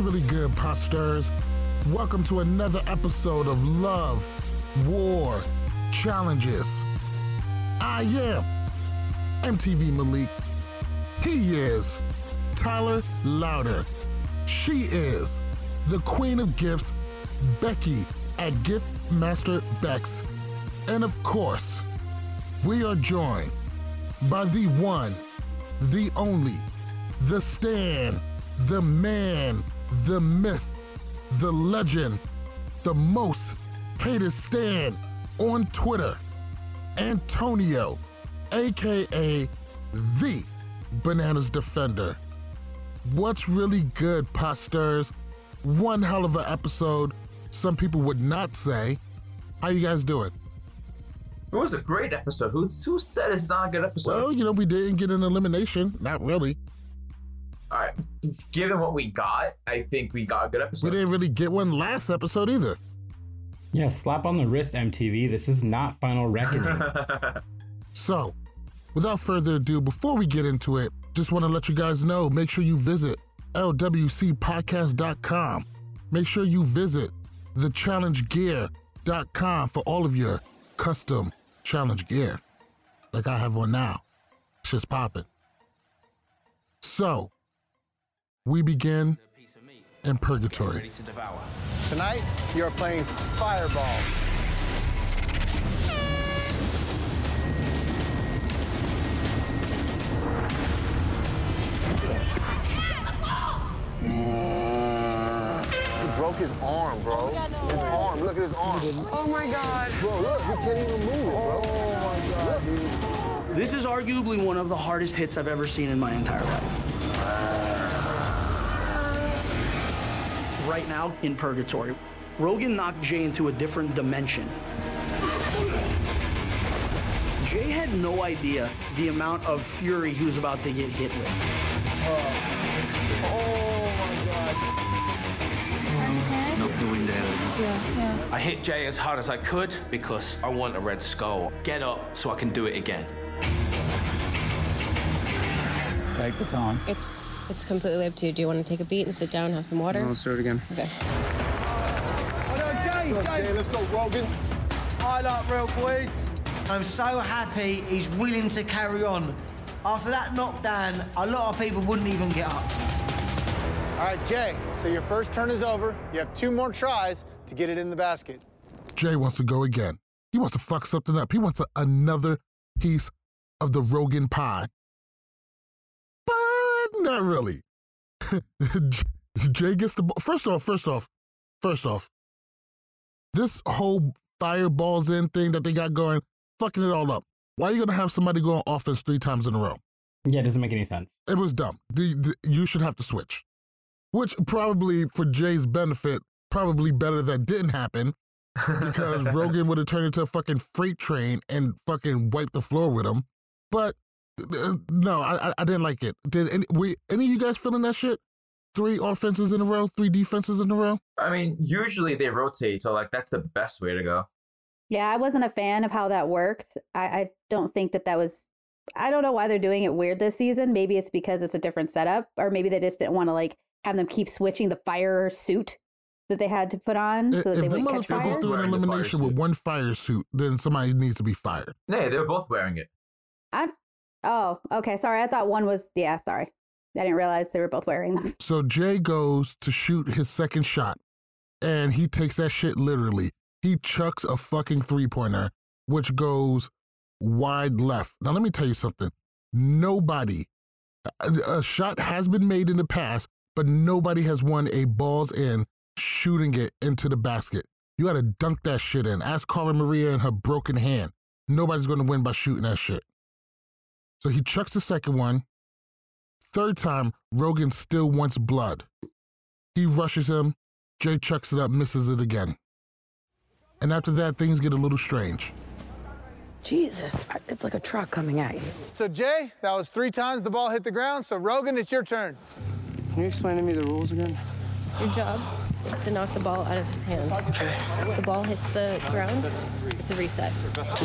Really good, posters? Welcome to another episode of Love, War, Challenges. I am MTV Malik. He is Tyler Louder. She is the Queen of Gifts, Becky at Gift Master Bex. And of course, we are joined by the one, the only, the Stan, the man, the myth, the legend, the most hated stand on Twitter, Antonio, aka the Bananas Defender. What's really good, posters? One hell of an episode. Some people would not say. How you guys doing? It was a great episode. Who, who said it's not a good episode? Well, you know, we didn't get an elimination. Not really. All right. Given what we got, I think we got a good episode. We didn't really get one last episode either. Yeah, slap on the wrist, MTV. This is not Final Reckoning. So, without further ado, before we get into it, just want to let you guys know make sure you visit lwcpodcast.com. Make sure you visit thechallengegear.com for all of your custom challenge gear, like I have one now. It's just popping. So, we begin in purgatory. Tonight, you're playing Fireball. He broke his arm, bro. Oh his arm. Look at his arm. Oh my god. Bro, look. He can't even move it, bro. Oh my god, dude. This is arguably one of the hardest hits I've ever seen in my entire life. Right now, in purgatory, Rogan knocked Jay into a different dimension. Jay had no idea the amount of fury he was about to get hit with. Oh my god. Yeah. I hit Jay as hard as I could because I want a red skull. Get up so I can do it again. Take the time. It's it's completely up to you. Do you want to take a beat and sit down, and have some water? Let's do it again. Okay. Look, Jay, let's go, Rogan. I like real boys. I'm so happy he's willing to carry on. After that knockdown, a lot of people wouldn't even get up. All right, Jay. So your first turn is over. You have two more tries to get it in the basket. Jay wants to go again. He wants to fuck something up. He wants a- another piece of the Rogan pie. Not really. Jay gets the ball. First off, first off, first off, this whole fireballs in thing that they got going, fucking it all up. Why are you gonna have somebody go on offense three times in a row? Yeah, it doesn't make any sense. It was dumb. The, the, you should have to switch. Which probably, for Jay's benefit, probably better that didn't happen because Rogan would have turned into a fucking freight train and fucking wiped the floor with him. But no, I, I- I didn't like it. Did any, we, any of you guys feeling that shit? Three offenses in a row, three defenses in a row. I mean, usually they rotate, so like that's the best way to go. Yeah, I wasn't a fan of how that worked. I, I don't think that that was. I don't know why they're doing it weird this season. Maybe it's because it's a different setup, or maybe they just didn't want to like have them keep switching the fire suit that they had to put on so that if they the wouldn't catch fire. do an Wearing the fire elimination with one fire suit, then somebody needs to be fired. No, they're both wearing it. I, oh, okay. Sorry, I thought one was. Yeah, sorry. I didn't realize they were both wearing them. So Jay goes to shoot his second shot, and he takes that shit literally. He chucks a fucking three pointer, which goes wide left. Now, let me tell you something. Nobody, a, a shot has been made in the past, but nobody has won a balls in shooting it into the basket. You got to dunk that shit in. Ask Cara Maria and her broken hand. Nobody's to win by shooting that shit. So he chucks the second one. Third time, Rogan still wants blood. He rushes him. Jay chucks it up, misses it again. And after that, things get a little strange. Jesus, it's like a truck coming at you. So, Jay, that was three times the ball hit the ground. So, Rogan, it's your turn. Can you explain to me the rules again? Your job is to knock the ball out of his hand. The ball hits the ground, it's a reset.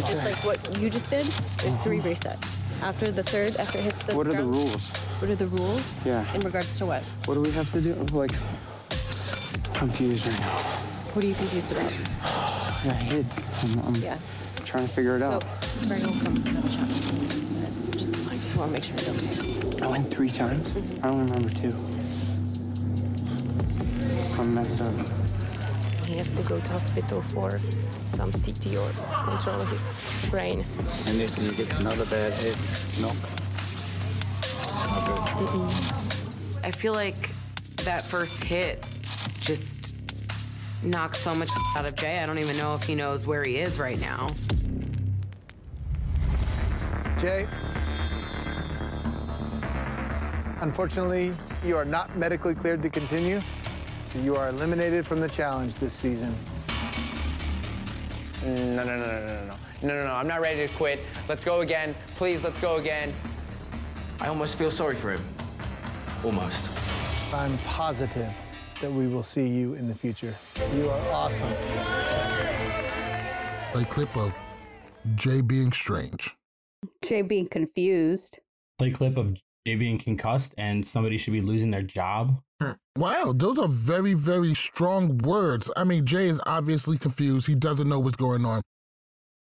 Just like what you just did, there's three resets. After the third, after it hits the What are the rules? What are the rules? Yeah. In regards to what? What do we have to do? Like, confused right now. What are you confused about? I got hit. I'm, I'm Yeah. trying to figure it So, out. Brian will come have a chat. Just, I just want to make sure you're okay. I went three times. I only remember two. I'm messed up. He has to go to hospital for some CT or control his brain. And if you get another bad hit, no. I feel like that first hit just knocks so much out of Jay. I don't even know if he knows where he is right now. Jay, unfortunately, you are not medically cleared to continue. So you are eliminated from the challenge this season. No, no, no, no, no, no, no. No, no, no. I'm not ready to quit. Let's go again. Please, let's go again. I almost feel sorry for him. Almost. I'm positive that we will see you in the future. You are awesome. A clip of Jay being strange. Jay being confused. Play clip of Jay being concussed and somebody should be losing their job. Wow, those are very, very strong words. I mean, Jay is obviously confused. He doesn't know what's going on.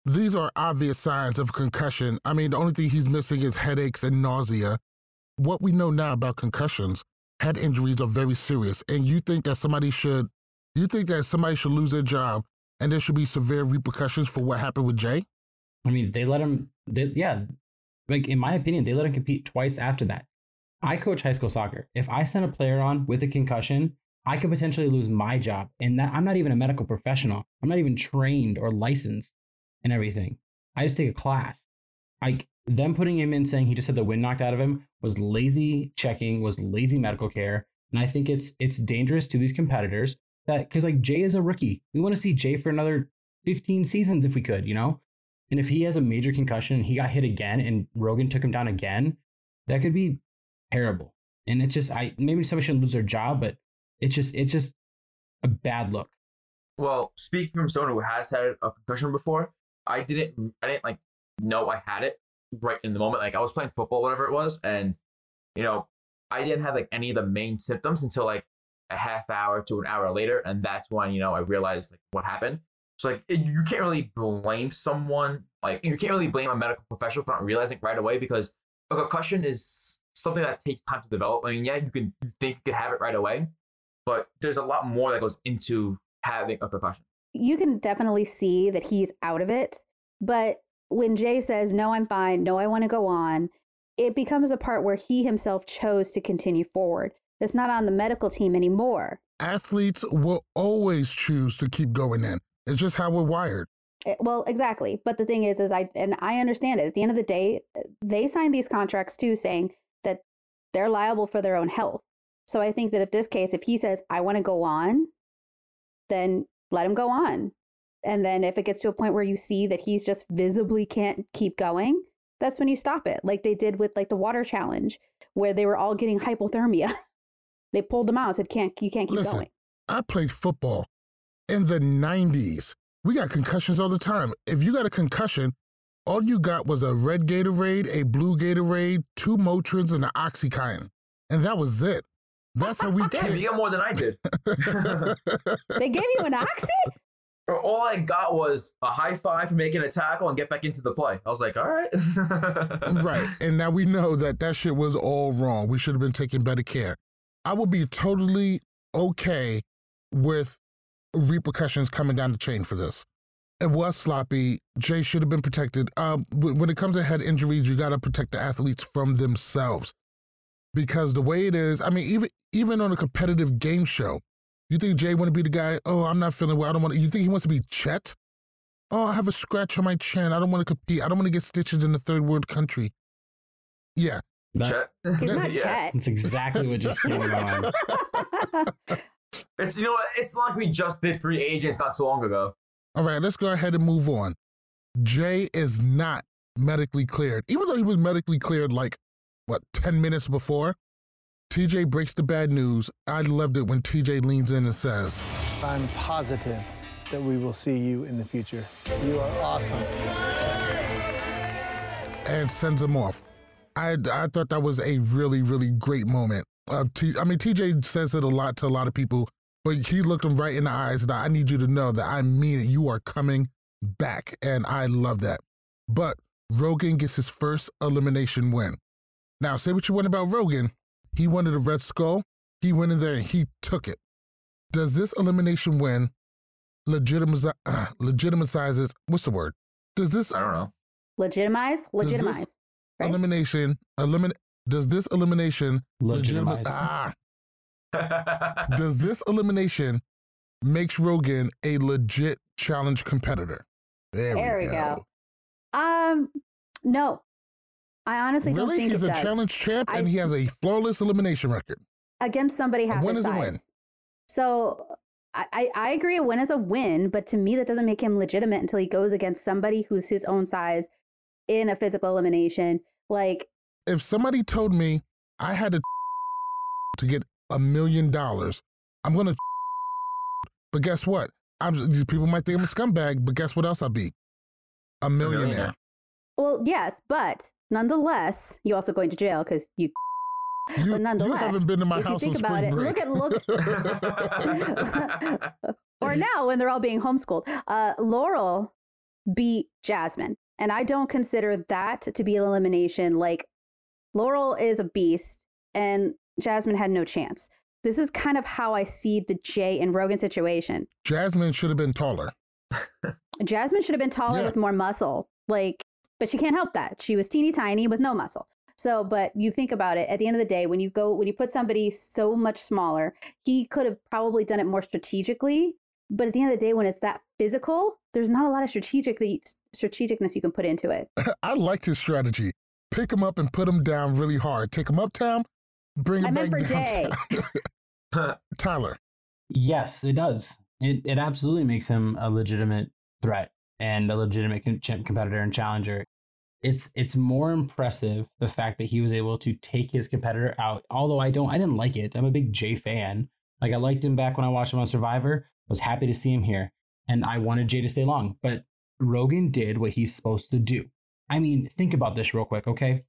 These are obvious signs of concussion. I mean, the only thing he's missing is headaches and nausea. What we know now about concussions, head injuries are very serious. And you think that somebody should, you think that somebody should lose their job and there should be severe repercussions for what happened with Jay? I mean, they let him. They, yeah, like in my opinion, they let him compete twice after that. I coach high school soccer. If I send a player on with a concussion, I could potentially lose my job. And that I'm not even a medical professional. I'm not even trained or licensed and everything. I just take a class. Like them putting him in saying he just had the wind knocked out of him was lazy checking, was lazy medical care. And I think it's it's dangerous to these competitors that because like Jay is a rookie. We want to see Jay for another 15 seasons if we could, you know? And if he has a major concussion and he got hit again and Rogan took him down again, that could be terrible. And it's just I maybe somebody shouldn't lose their job, but it's just it's just a bad look. Well, speaking from someone who has had a concussion before, I didn't I didn't like know I had it right in the moment. Like I was playing football, whatever it was, and you know, I didn't have like any of the main symptoms until like a half hour to an hour later, and that's when you know I realized like what happened. So like it, you can't really blame someone like you can't really blame a medical professional for not realizing right away because a concussion is something that takes time to develop. I mean, yeah, you can you think you could have it right away, but there's a lot more that goes into having a concussion. You can definitely see that he's out of it. But when Jay says, No, I'm fine, no, I want to go on, it becomes a part where he himself chose to continue forward. It's not on the medical team anymore. Athletes will always choose to keep going in. It's just how we're wired. It- well, exactly. But the thing is, is I and I understand it. At the end of the day, they signed these contracts too, saying that they're liable for their own health. So I think that if this case, if he says I want to go on, then let him go on. And then if it gets to a point where you see that he's just visibly can't keep going, that's when you stop it. Like they did with like the water challenge, where they were all getting hypothermia. they pulled them out and said, "Can't you can't keep Listen, going." I played football in the 90s. We got concussions all the time. If you got a concussion, all you got was a red Gatorade, a blue Gatorade, two Motrins, and an Oxycontin. And that was it. That's how we Damn, came. you got more than I did. They gave you an oxy? All I got was a high five for making a tackle and get back into the play. I was like, all right. right. And now we know that that shit was all wrong. We should have been taking better care. I would be totally okay with repercussions coming down the chain for this. It was sloppy. Jay should have been protected. Um, when it comes to head injuries, you got to protect the athletes from themselves. Because the way it is, I mean, even even on a competitive game show, You think Jay want to be the guy? Oh, I'm not feeling well. I don't want to. You think he wants to be Chet? Oh, I have a scratch on my chin. I don't want to compete. I don't want to get stitches in the third world country. Yeah. Chet. He's not Yeah. Chet. That's exactly what just came to my mind. It's you know what? It's like we just did free agents not so long ago. All right, let's go ahead and move on. Jay is not medically cleared, even though he was medically cleared like, what, 10 minutes before? TJ breaks the bad news. I loved it when TJ leans in and says, I'm positive that we will see you in the future. You are awesome. and sends him off. I, I thought that was a really, really great moment. Of T, I mean, TJ says it a lot to a lot of people, but he looked him right in the eyes and I need you to know that I mean it. You are coming back. And I love that. But Rogan gets his first elimination win. Now, say what you want about Rogan. He wanted a Red Skull. He went in there and he took it. Does this elimination win legitimize, uh, legitimizes, what's the word? Does this I don't know. Legitimize? Does this Legitimize. right? elimination eliminate does this elimination Legitimize. ah does this elimination makes Rogan a legit challenge competitor? There, There we go. Um, no. I honestly don't Really? think He's a does. challenge champ I- and he has a flawless elimination record. against somebody half his is a size. win. So I, I I agree a win is a win, but to me that doesn't make him legitimate until he goes against somebody who's his own size in a physical elimination. Like If somebody told me I had to to get a million dollars, I'm gonna but guess what? I'm people might think I'm a scumbag, but guess what else I'll be? A millionaire. millionaire. well, yes, but nonetheless, you also going to jail because you You, but nonetheless, you haven't been to my if house you on think about it, break. look at look or now when they're all being homeschooled. Uh, Laurel beat Jasmine, and I don't consider that to be an elimination. Like Laurel is a beast, and Jasmine had no chance. This is kind of how I see the Jay and Rogan situation. Jasmine should have been taller. Jasmine should have been taller Yeah. with more muscle, like, but she can't help that. She was teeny tiny with no muscle. So, but you think about it, at the end of the day, when you go, when you put somebody so much smaller, he could have probably done it more strategically. But at the end of the day, when it's that physical, there's not a lot of strategic strategicness you can put into it. I liked his strategy. Pick him up and put him down really hard. Take him uptown, bring I him meant back for Jay. Tyler, Yes, it does. It it absolutely makes him a legitimate threat and a legitimate con- competitor and challenger. It's it's more impressive the fact that he was able to take his competitor out. Although I don't, I didn't like it. I'm a big Jay fan. Like I liked him back when I watched him on Survivor. Was happy to see him here, and I wanted Jay to stay long. But Rogan did what he's supposed to do. I mean, think about this real quick, okay?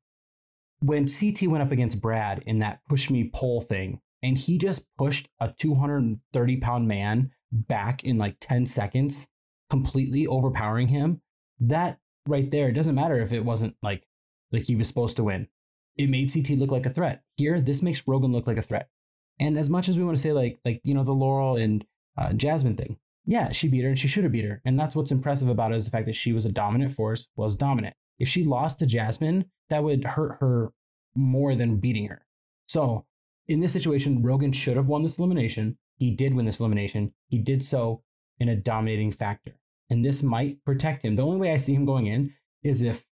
When CT went up against Brad in that push me pull thing, and he just pushed a 230 pound man back in like 10 seconds, completely overpowering him. That right there, it doesn't matter if it wasn't like like he was supposed to win. It made CT look like a threat. Here, this makes Rogan look like a threat. And as much as we want to say like like you know the Laurel and uh, Jasmine thing, yeah, she beat her and she should have beat her. And that's what's impressive about it is the fact that she was a dominant force, was dominant. If she lost to Jasmine, that would hurt her more than beating her. So in this situation, Rogan should have won this elimination. He did win this elimination. He did so in a dominating factor. And this might protect him. The only way I see him going in is if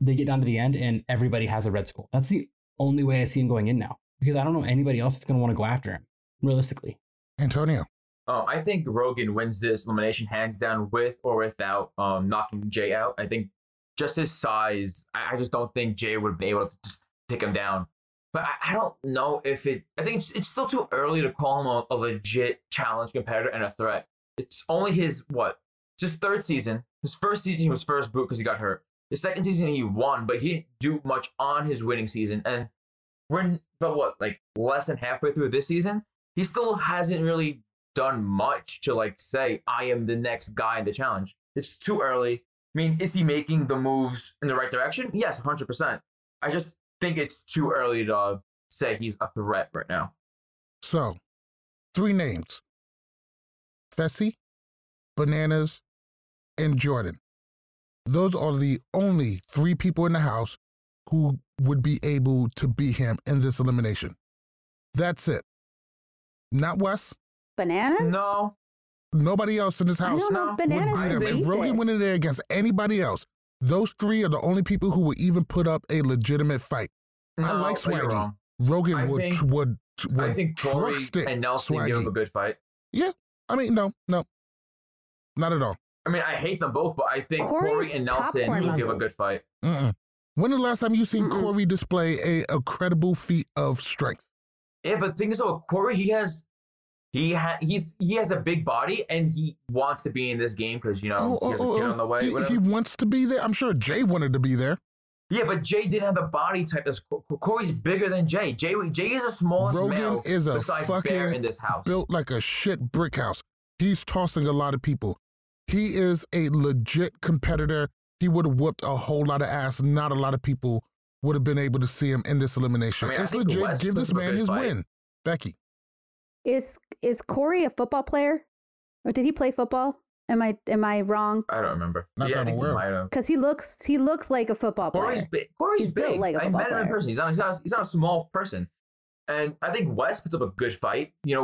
they get down to the end and everybody has a red skull. That's the only way I see him going in now. Because I don't know anybody else that's going to want to go after him, realistically. Antonio. Oh, I think Rogan wins this elimination hands down with or without um, knocking Jay out. I think just his size, I, I just don't think Jay would be able to just take him down. But I, I don't know if it, I think it's, it's still too early to call him a, a legit challenge competitor and a threat. It's only his, what, it's his third season. His first season, he was first boot because he got hurt. His second season, he won, but he didn't do much on his winning season. And we're, but what, like less than halfway through this season? He still hasn't really done much to like say I am the next guy in the challenge. It's too early. I mean, is he making the moves in the right direction? Yes, hundred percent. I just think it's too early to say he's a threat right now. So, three names Fessy, Bananas, and Jordan. Those are the only three people in the house who would be able to beat him in this elimination. That's it. Not Wes, Bananas? No. Nobody else in this I house don't would Bananas beat him. If beat Rogan went in there against anybody else, those three are the only people who would even put up a legitimate fight. I like Swaggy. wrong. Rogan I would, think- would would I think Corey trust it, and Nelson give him a good fight. Yeah, I mean, no, no, not at all. I mean, I hate them both, but I think Corey and Nelson popcorn will give a good fight. Mm-mm. When the last time you seen Corey display a, a credible feat of strength? Yeah, but the thing is, though, Corey, he has, he ha- he's he has a big body, and he wants to be in this game because you know oh, he has a oh, kid oh, on the way. he, he wants to be there. I'm sure Jay wanted to be there. yeah, but Jay didn't have the body type. That's Co- Corey's bigger than Jay. Jay Jay is the smallest Rogan male is a besides Bear in this house. built like a shit brick house. He's tossing a lot of people. He is a legit competitor. He would have whooped a whole lot of ass. Not a lot of people would have been able to see him in this elimination. I mean, it's legit. Wes Give this man his fight. win. Becky. Is is Corey a football player? Or did he play football? Am I am I wrong? I don't remember. Not yeah, that I I'm aware of. might have. Because he looks he looks like a football player. Corey's big. Corey's He's built big. like a I football met him in person. He's not, he's not. He's not a small person, and I think Wes puts up a good fight. You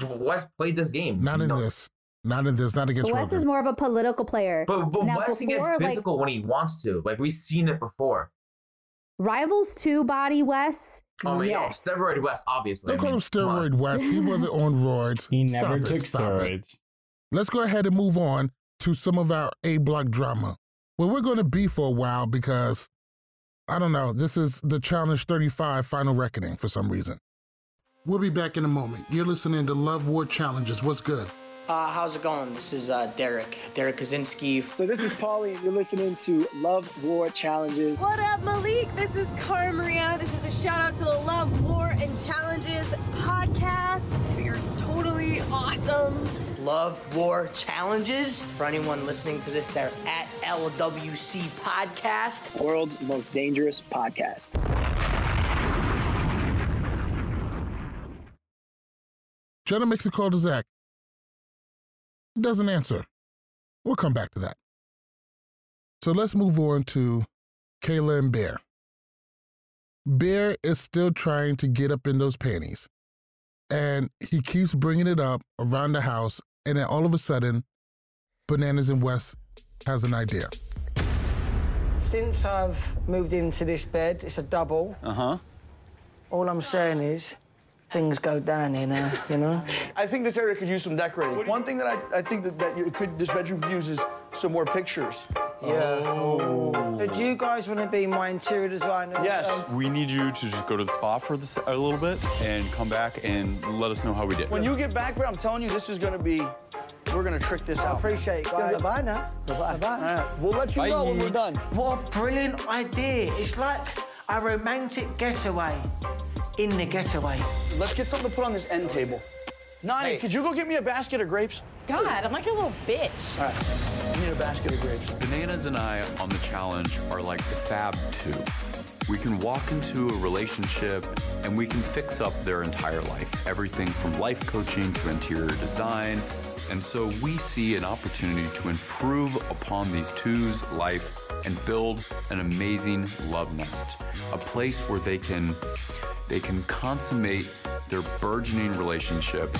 know, Wes played this game. Not in No, this. Not in this. Not against Wes Rogan. is more of a political player. But but Now, Wes can get before, like- physical when he wants to. Like we've seen it before. Rivals two body Wes. Oh, I mean, yes. yo, steroid Wes, obviously. Don't I call him come on. steroid Wes. He wasn't on roids. He never it, took it. steroids. Let's go ahead and move on to some of our A block drama. Well, we're going to be for a while because I don't know. This is the Challenge 35 Final Reckoning for some reason. We'll be back in a moment. You're listening to Love War Challenges. What's good? Uh, how's it going? This is uh, Derek, Derrick Kosinski. So this is Paulie, and you're listening to Love War Challenges. What up, Malik? This is Cara Maria. This is a shout out to the Love, War, and Challenges podcast. You're totally awesome. Love War Challenges. For anyone listening to this, they're at LWC Podcast. World's most dangerous podcast. Jenna makes a call to Zach. He doesn't answer. We'll come back to that. So let's move on to Kayla and Bear. Bear is still trying to get up in those panties. And he keeps bringing it up around the house. And then all of a sudden, Bananas and Wes has an idea. Since I've moved into this bed, it's a double. Uh huh. All I'm saying is, things go down here now, you know? I think this area could use some decorating. One thing that I, I think that, that you could this bedroom uses some more pictures. Yeah. Oh. So do you guys want to be my interior designer? Yes. Um, we need you to just go to the spa for this a little bit and come back and let us know how we did. When you get back, bro, I'm telling you, this is gonna be. We're gonna trick this I out. appreciate it. Bye. Bye now. Bye. Bye. All right, we'll let you know when we're done. What a brilliant idea. It's like a romantic getaway in the getaway. Let's get something to put on this end table. Nany, could you go get me a basket of grapes? God, I'm like your little bitch. All right. I need a basket of grapes. Bananas and I on the challenge are like the Fab Two. We can walk into a relationship and we can fix up their entire life, everything from life coaching to interior design. And so we see an opportunity to improve upon these two's life and build an amazing love nest, a place where they can they can consummate their burgeoning relationship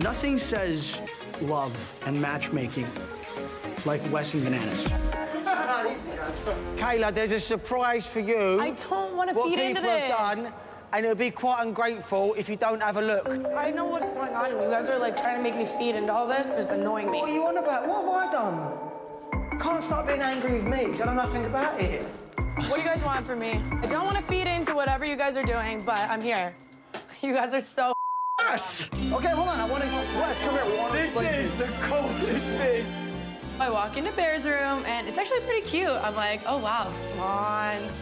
Nothing says love and matchmaking like Wes and Bananas. Kayla, there's a surprise for you. I don't want to feed into people this. have done, and it'll be quite ungrateful if you don't have a look. I know what's going on. You guys are like trying to make me feed into all this. It's annoying me. What are you on about? What have I done? Can't stop being angry with me 'cause I don't know nothing about it. What do you guys want from me? I don't want to feed into whatever you guys are doing, but I'm here. You guys are so. Yes. Okay, hold on. I want to. Wes, come here. We want to explain to you. the coldest thing. I walk into Bear's room and it's actually pretty cute. I'm like, oh wow, swans.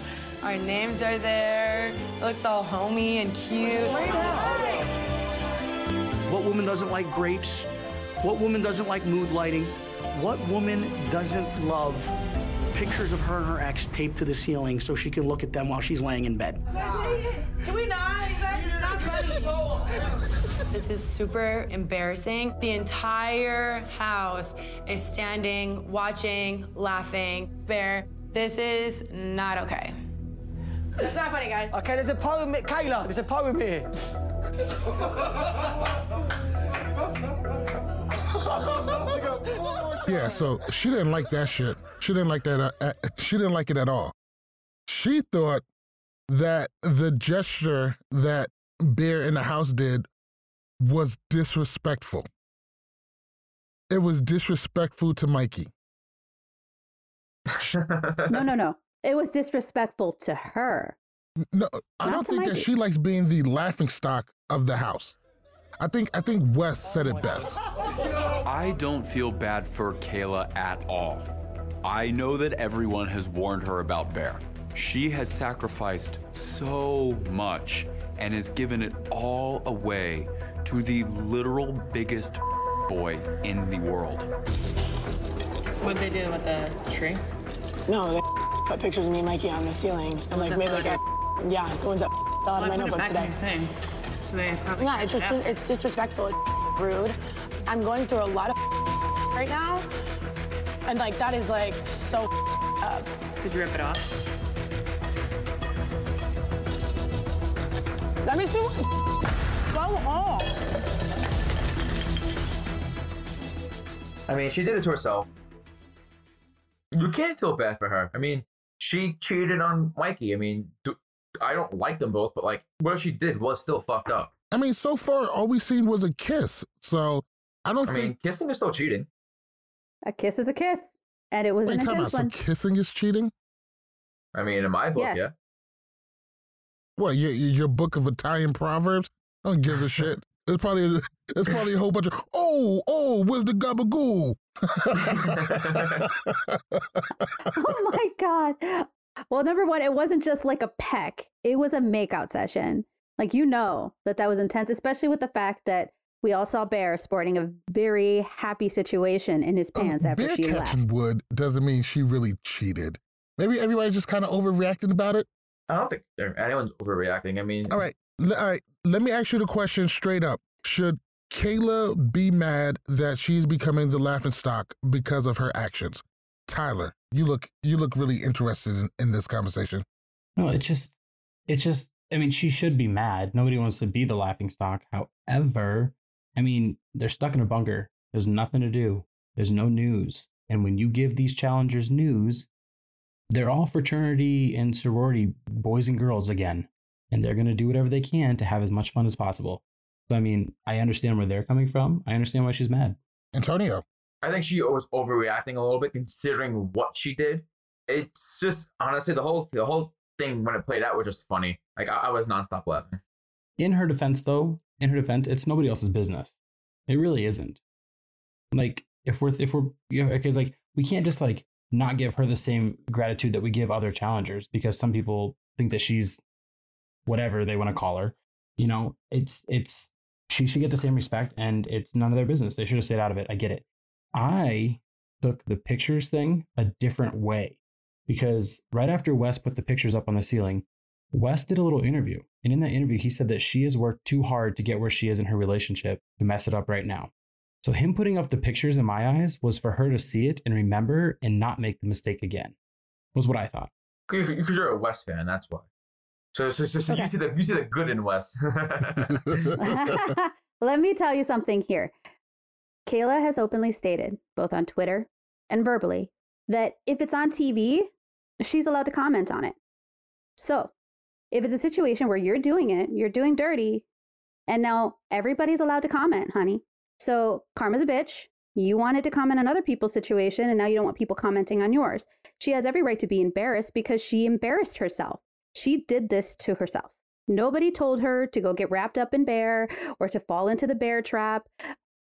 Our names are there. It looks all homey and cute. What woman doesn't like grapes? What woman doesn't like mood lighting? What woman doesn't love pictures of her and her ex taped to the ceiling so she can look at them while she's laying in bed? Can we not? It's not funny. This is super embarrassing. The entire house is standing, watching, laughing. Bear, this is not okay. That's not funny, guys. Okay, there's a poem, Kayla. There's a poem here. Yeah, so she didn't like that shit. She didn't like that. Uh, uh, she didn't like it at all. She thought that the gesture that Bear in the house did was disrespectful. It was disrespectful to Mikey. no, no, no. It was disrespectful to her. No, I Not don't think that she likes being the laughing stock of the house. I think I think Wes said it best. I don't feel bad for Kayla at all. I know that everyone has warned her about Bear. She has sacrificed so much and has given it all away to the literal biggest boy in the world. What'd they do with the tree? No, they put pictures of me and Mikey on the ceiling and like made like a yeah, the ones that fell out of my Well, I put it notebook today. In your thing. So they probably Yeah, it's just it it's disrespectful, it's rude. I'm going through a lot of right now, and like that is like so up. Did you rip it off? That makes me want to go home. I mean, she did it to herself. You can't feel bad for her. I mean, she cheated on Mikey. I mean, do, I don't like them both, but like, what she did was still fucked up. I mean, so far all we've seen was a kiss. So I don't I think. mean, kissing is still cheating. A kiss is a kiss, and it was Wait, an time out. intense So kissing is cheating? I mean, in my book, Yes. yeah. What your your book of Italian proverbs? I don't give a shit. It's probably it's probably a whole bunch of oh oh where's the gabagool? oh my god. Well, number one, it wasn't just like a peck; it was a makeout session. Like you know that that was intense, especially with the fact that we all saw Bear sporting a very happy situation in his oh, pants after Bear she left. catching wood doesn't mean she really cheated. Maybe everybody's just kind of overreacting about it. I don't think er, anyone's overreacting. I mean, All right, l- all right. Let me ask you the question straight up: Should Kayla be mad that she's becoming the laughing stock because of her actions? Tyler, you look you look really interested in, in this conversation. No, it's just, it's just. I mean, she should be mad. Nobody wants to be the laughing stock. However, I mean, they're stuck in a bunker. There's nothing to do. There's no news. And when you give these challengers news, they're all fraternity and sorority boys and girls again, and they're gonna do whatever they can to have as much fun as possible. So, I mean, I understand where they're coming from. I understand why she's mad. Antonio, I think she was overreacting a little bit considering what she did. It's just honestly the whole the whole thing when it played out was just funny. Like I, I was nonstop laughing. In her defense, though, in her defense, it's nobody else's business. It really isn't. Like if we're if we're you know, because like we can't just like not give her the same gratitude that we give other challengers because some people think that she's whatever they want to call her. You know, it's it's she should get the same respect, and it's none of their business. They should have stayed out of it. I get it. I took the pictures thing a different way because right after Wes put the pictures up on the ceiling, Wes did a little interview. And in that interview, he said that she has worked too hard to get where she is in her relationship to mess it up right now. So, him putting up the pictures in my eyes was for her to see it and remember and not make the mistake again, was what I thought. Because you're a Wes fan, that's why. So, so, so, so you see the you see the good in Wes. Let me tell you something here. Kayla has openly stated, both on Twitter and verbally, that if it's on TV, she's allowed to comment on it. So, if it's a situation where you're doing it, you're doing dirty, and now everybody's allowed to comment, honey. So, karma's a bitch. You wanted to comment on other people's situation, and now you don't want people commenting on yours. She has every right to be embarrassed because she embarrassed herself. She did this to herself. Nobody told her to go get wrapped up in bear or to fall into the bear trap.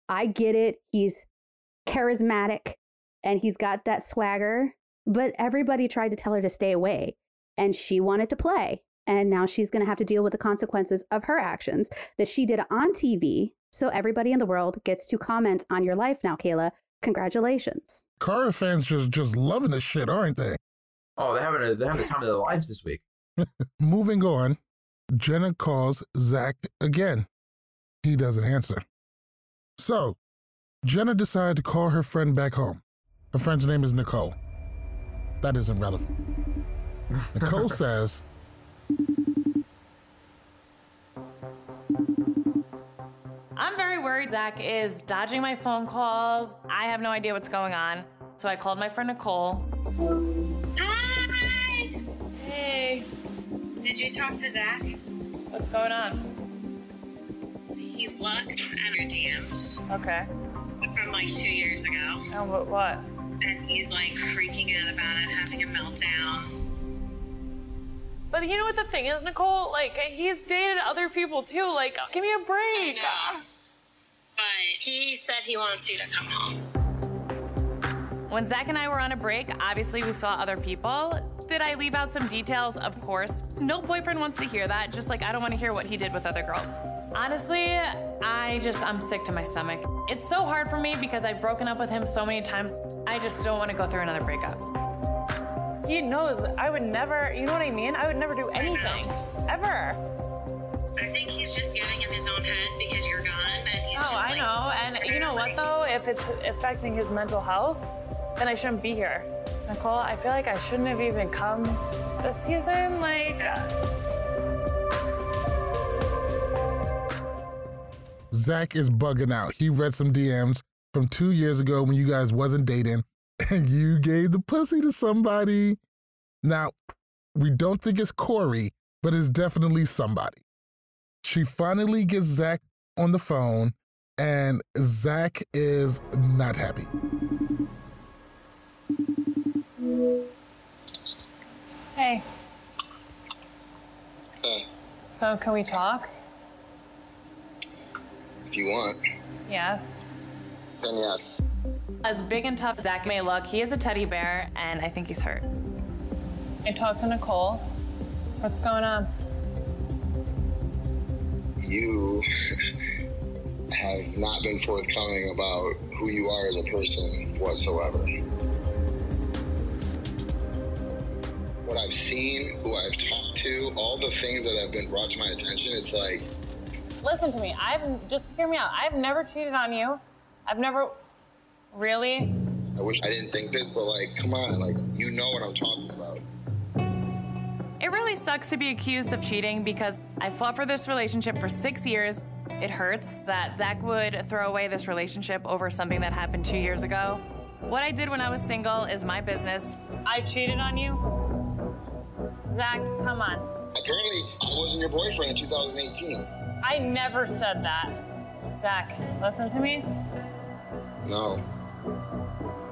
I get it. He's charismatic and he's got that swagger, but everybody tried to tell her to stay away and she wanted to play. And now she's going to have to deal with the consequences of her actions that she did on TV. So everybody in the world gets to comment on your life now, Kayla. Congratulations. Cara fans just just loving this shit, aren't they? oh, they're having a, they're having the time of their lives this week. Moving on, Jenna calls Zach again. He doesn't answer. So, Jenna decided to call her friend back home. Her friend's name is Nicole. That isn't relevant. Nicole says I'm very worried Zach is dodging my phone calls. I have no idea what's going on. So I called my friend Nicole. Hi! Hey, Did you talk to Zach? what's going on? He looked at your DMs Okay. from like two years ago. Oh, but what? And he's like freaking out about it, having a meltdown. But you know what the thing is, Nicole? Like, he's dated other people too. Like, give me a break. But he said he wants you to come home. When Zach and I were on a break, obviously we saw other people. Did I leave out some details? Of course. No boyfriend wants to hear that, just like I don't want to hear what he did with other girls. Honestly, I just, I'm sick to my stomach. It's so hard for me because I've broken up with him so many times. I just don't want to go through another breakup. He knows I would never, you know what I mean? I would never do anything. Ever. I think he's just getting in his own head because you're gone. And he's Oh, just, I like, know. And you know what, though? If it's affecting his mental health, then I shouldn't be here. Nicole, I feel like I shouldn't have even come this season. Like, Zach is bugging out. He read some DMs from two years ago when you guys wasn't dating, and you gave the pussy to somebody. Now, we don't think it's Corey, but it's definitely somebody. She finally gets Zach on the phone, and Zach is not happy. Hey, Hey, so can we talk? if you want, Yes. then yes. As big and tough as Zach may look, he is a teddy bear, and I think he's hurt. I talked to Nicole. What's going on? You have not been forthcoming about who you are as a person whatsoever. I've seen, who I've talked to, all the things that have been brought to my attention, it's like, Listen to me. I've just hear me out. I've never cheated on you. I've never really. I wish I didn't think this, but like, come on, like, you know what I'm talking about. It really sucks to be accused of cheating because I fought for this relationship for six years. It hurts that Zach would throw away this relationship over something that happened two years ago. What I did when I was single is my business. I cheated on you. Zach, come on. Apparently, I wasn't your boyfriend in 2018. I never said that. Zach, listen to me. No.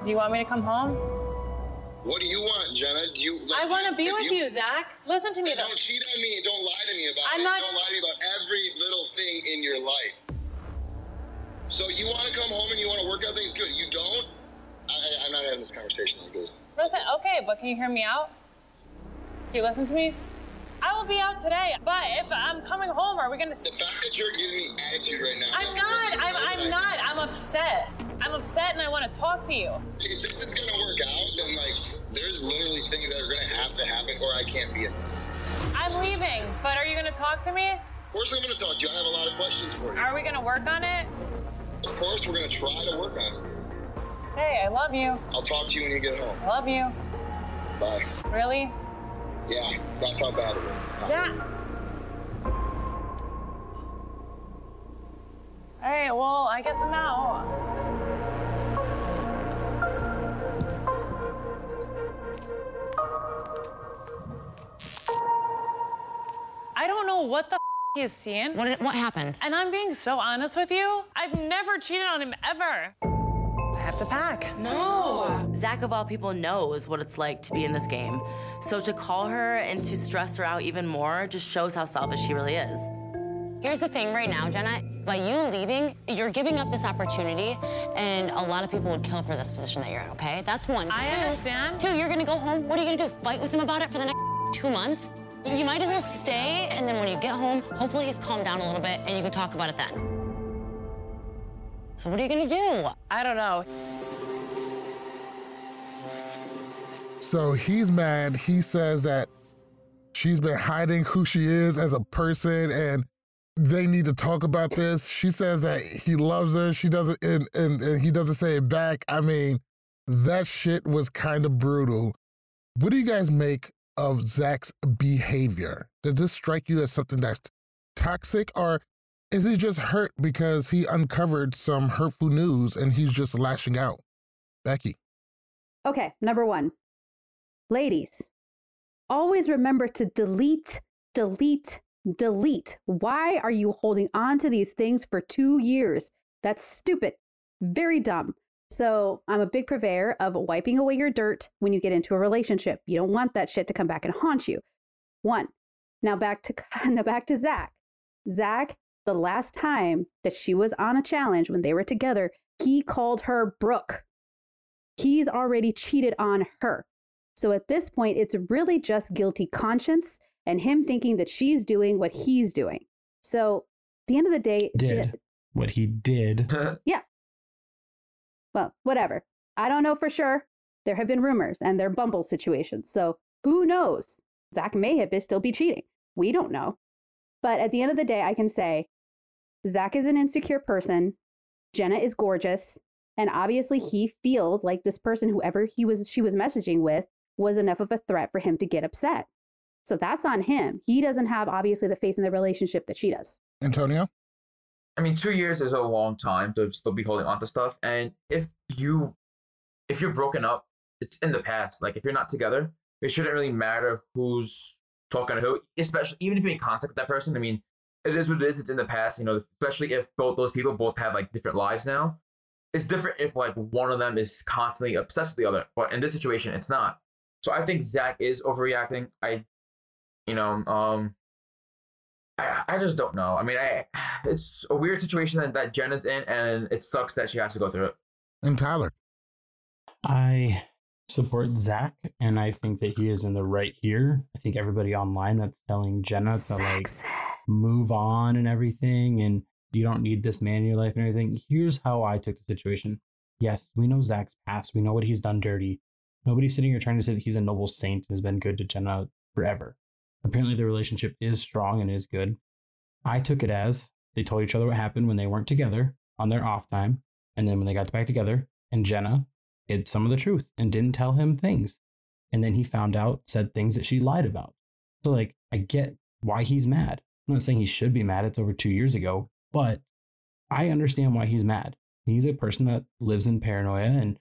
Do you want me to come home? What do you want, Jenna? Do you? Like, I want to be with you, Zach. Listen to me, though. Don't cheat on me don't lie to me about I'm it. not- Don't lie to me about every little thing in your life. So you want to come home and you want to work out things good. You don't? I, I- I'm not having this conversation like this. Listen, okay, but can you hear me out? You listen to me? I will be out today, but if I'm coming home, are we gonna? See? The fact that you're giving me attitude right now. I'm not. I'm. I'm not. I'm upset. I'm upset, and I want to talk to you. If this is gonna work out, then like, there's literally things that are gonna have to happen, or I can't be in this. I'm leaving, but are you gonna talk to me? Of course, I'm gonna talk to you. I have a lot of questions for you. Are we gonna work on it? Of course, we're gonna try to work on it. Hey, I love you. I'll talk to you when you get home. I love you. Bye. Really? Yeah, that's how bad it is. Zach. All right. Well, I guess I'm out. I don't know what the f- he is seeing. What, what happened? And I'm being so honest with you. I've never cheated on him ever. I have to pack. No. Zach, of all people, knows what it's like to be in this game. So to call her and to stress her out even more just shows how selfish she really is. Here's the thing right now, Jenna. By you leaving, you're giving up this opportunity, and a lot of people would kill for this position that you're in, okay? That's one. I Two- understand. Two, you're gonna go home. What are you gonna do? Fight with him about it for the next two months? You might as well stay, and then when you get home, hopefully he's calmed down a little bit, and you can talk about it then. So what are you gonna do? I don't know. So he's mad. He says that she's been hiding who she is as a person and they need to talk about this. She says that he loves her. She doesn't, and, and, and he doesn't say it back. I mean, that shit was kind of brutal. What do you guys make of Zach's behavior? Does this strike you as something that's toxic, or is he just hurt because he uncovered some hurtful news and he's just lashing out? Becky. Okay, number one. Ladies, always remember to delete, delete, delete. Why are you holding on to these things for two years? That's stupid. Very dumb. So I'm a big purveyor of wiping away your dirt when you get into a relationship. You don't want that shit to come back and haunt you. One. Now back to now back to Zach. Zach, the last time that she was on a challenge when they were together, he called her Brooke. He's already cheated on her. So at this point, it's really just guilty conscience and him thinking that she's doing what he's doing. So at the end of the day, Did what he did. yeah. Well, whatever. I don't know for sure. There have been rumors and there are Bumble situations. So who knows? Zach may have still be cheating. We don't know. But at the end of the day, I can say Zach is an insecure person. Jenna is gorgeous. And obviously he feels like this person, whoever he was she was messaging with, was enough of a threat for him to get upset. So that's on him. He doesn't have obviously the faith in the relationship that she does. Antonio? I mean, two years is a long time to still be holding on to stuff. And if you, if you're broken up, it's in the past. Like if you're not together, it shouldn't really matter who's talking to who. Especially even if you're in contact with that person. I mean, it is what it is. It's in the past. You know, especially if both those people both have like different lives now. It's different if like one of them is constantly obsessed with the other. But in this situation, it's not. So I think Zach is overreacting. I, you know, um, I, I just don't know. I mean, I it's a weird situation that, that Jen is in, and it sucks that she has to go through it. And Tyler. I support Zach, and I think that he is in the right here. I think everybody online that's telling Jenna to like move on and everything, and you don't need this man in your life and everything. Here's how I took the situation. Yes, we know Zach's past. We know what he's done dirty. Nobody's sitting here trying to say that he's a noble saint and has been good to Jenna forever. Apparently, the relationship is strong and is good. I took it as they told each other what happened when they weren't together on their off time. And then when they got back together, and Jenna hid some of the truth and didn't tell him things. And then he found out, said things that she lied about. So, like, I get why he's mad. I'm not saying he should be mad. It's over two years ago, but I understand why he's mad. He's a person that lives in paranoia and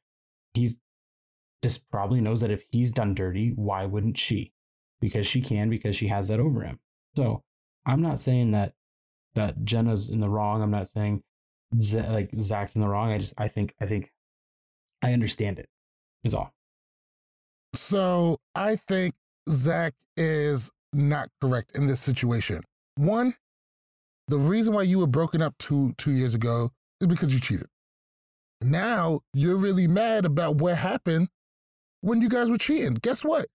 he's just probably knows that if he's done dirty, why wouldn't she? Because she can, because she has that over him. So I'm not saying that that Jenna's in the wrong. I'm not saying Z- like Zach's in the wrong. I just I think I think I understand it. Is all. So I think Zach is not correct in this situation. One, the reason why you were broken up two two years ago is because you cheated. Now you're really mad about what happened when you guys were cheating. Guess what?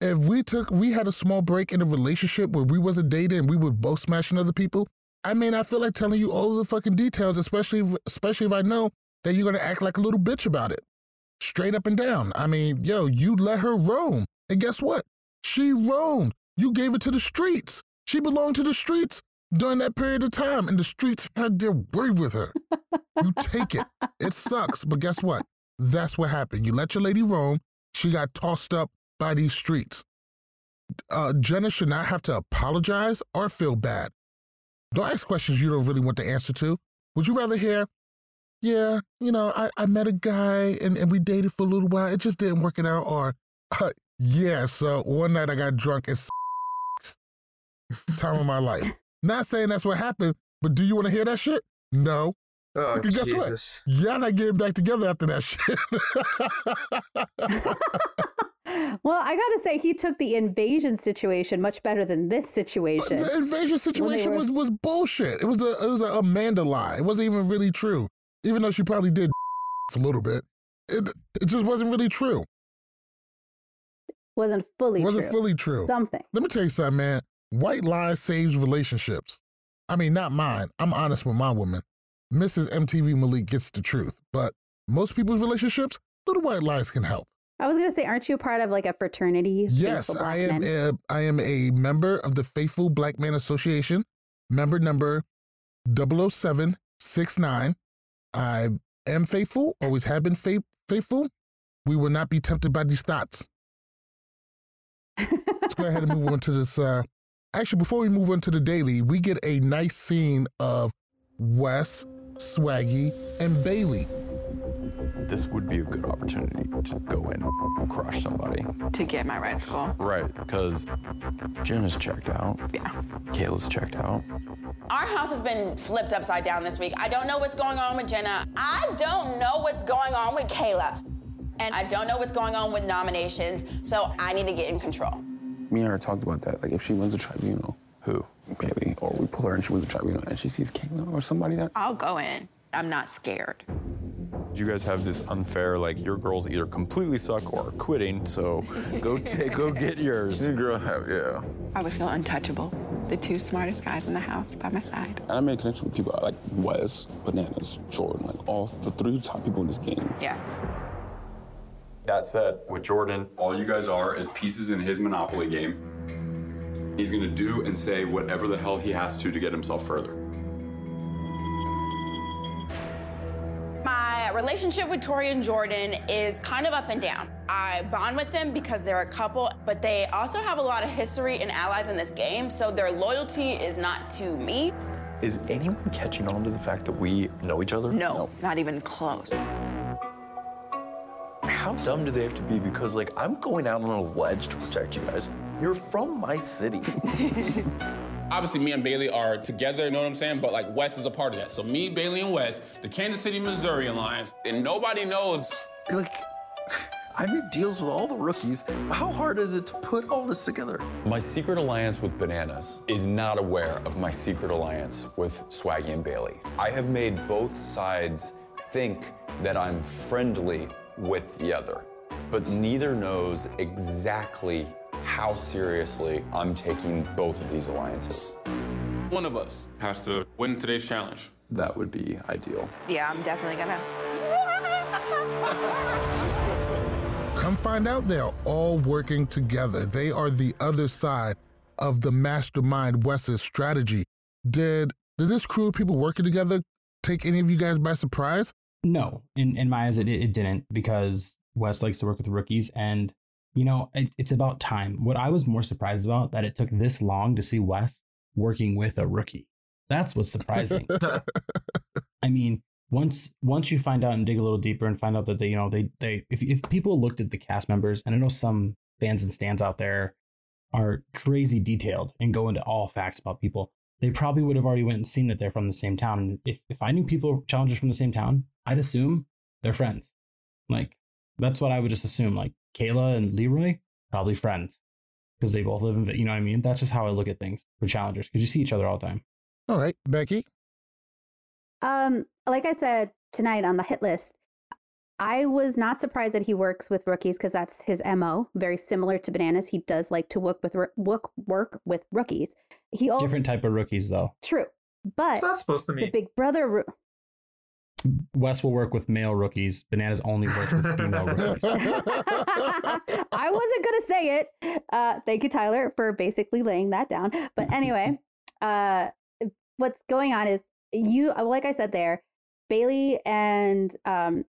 If we took we had a small break in a relationship where we wasn't dating and we were both smashing other people, I may not feel like telling you all the fucking details, especially if, especially if I know that you're gonna act like a little bitch about it. Straight up and down. I mean, yo, you let her roam. And guess what? She roamed. You gave it to the streets. She belonged to the streets during that period of time, and the streets had their way with her. you take it. It sucks, but guess what? That's what happened. You let your lady roam. She got tossed up by these streets. Uh, Jenna should not have to apologize or feel bad. Don't ask questions you don't really want the answer to. Would you rather hear, yeah, you know, I, I met a guy and, and we dated for a little while. It just didn't work it out. Or, uh, yeah, so one night I got drunk and time of my life. Not saying that's what happened, but do you want to hear that shit? No. Oh, Because guess Jesus. what? Y'all not getting back together after that shit. Well, I gotta say, he took the invasion situation much better than this situation. the invasion situation were- was, was bullshit. It was a it was a Amanda lie. It wasn't even really true. Even though she probably did a little bit, it it just wasn't really true. wasn't fully wasn't true. fully true. Something. Let me tell you something, man. White lies saves relationships. I mean, not mine. I'm honest with my woman. Mrs. MTV Malik gets the truth, but most people's relationships, little white lies can help. I was gonna say, aren't you part of like a fraternity? Yes, I am. A, I am a member of the Faithful Black Man Association, member number 00769. I am faithful, always have been faith, faithful. We will not be tempted by these thoughts. let's go ahead and move on to this. Uh, actually, before we move on to the daily, we get a nice scene of Wes, Swaggy, and Bailey. This would be a good opportunity to go in and crush somebody. To get my right school. Right, because Jen is checked out. Yeah. Kayla's checked out. Our house has been flipped upside down this week. I don't know what's going on with Jenna. I don't know what's going on with Kayla. And I don't know what's going on with nominations, so I need to get in control. Me and her talked about that. Like, if she wins a tribunal, who? Bailey, or we pull her and she wins a tribunal and she sees Kayla or somebody that. I'll go in. I'm not scared. You guys have this unfair, like your girls either completely suck or are quitting, so go take, go get yours. Your girl have, yeah. I would feel untouchable. The two smartest guys in the house by my side. And I made a connection with people like Wes, Bananas, Jordan, like all the three top people in this game. Yeah. That said, with Jordan, all you guys are is pieces in his Monopoly game. He's gonna do and say whatever the hell he has to to get himself further. My relationship with Tori and Jordan is kind of up and down. I bond with them because they're a couple, but they also have a lot of history and allies in this game, so their loyalty is not to me. Is anyone catching on to the fact that we know each other? No, not even close. How dumb do they have to be? Because, like, I'm going out on a ledge to protect you guys. You're from my city. Obviously, me and Bailey are together, you know what I'm saying? But like Wes is a part of that. So me, Bailey, and Wes, the Kansas City, Missouri Alliance, and nobody knows. Like, I made deals with all the rookies. How hard is it to put all this together? My secret alliance with Bananas is not aware of my secret alliance with Swaggy and Bailey. I have made both sides think that I'm friendly with the other, but neither knows exactly how seriously I'm taking both of these alliances. One of us has to win today's challenge. That would be ideal. Yeah, I'm definitely gonna. Come find out they're all working together. They are the other side of the mastermind Wes's strategy. Did did this crew of people working together take any of you guys by surprise? No, in in my eyes, it, it didn't because Wes likes to work with rookies, and you know it, it's about time. What I was more surprised about that it took this long to see Wes working with a rookie. That's what's surprising. I mean, once once you find out and dig a little deeper and find out that they, you know, they they if if people looked at the cast members, and I know some fans and stands out there are crazy detailed and go into all facts about people, they probably would have already went and seen that they're from the same town. And if, if I knew people challengers from the same town, I'd assume they're friends. Like that's what I would just assume. Like Kayla and Leroy, probably friends. Because they both live in you know what I mean? That's just how I look at things for challengers, because you see each other all the time. All right, Becky. Um, like I said tonight on the hit list, I was not surprised that he works with rookies because that's his mo. Very similar to Bananas, he does like to work with work work with rookies. He also different type of rookies though. True, but It's not supposed to the. Big Brother. ro- Wes will work with male rookies. Bananas only works with female rookies. I wasn't gonna say it. Uh, thank you, Tyler, for basically laying that down. But anyway, uh, what's going on is you, uh, like I said there, Bailey and um,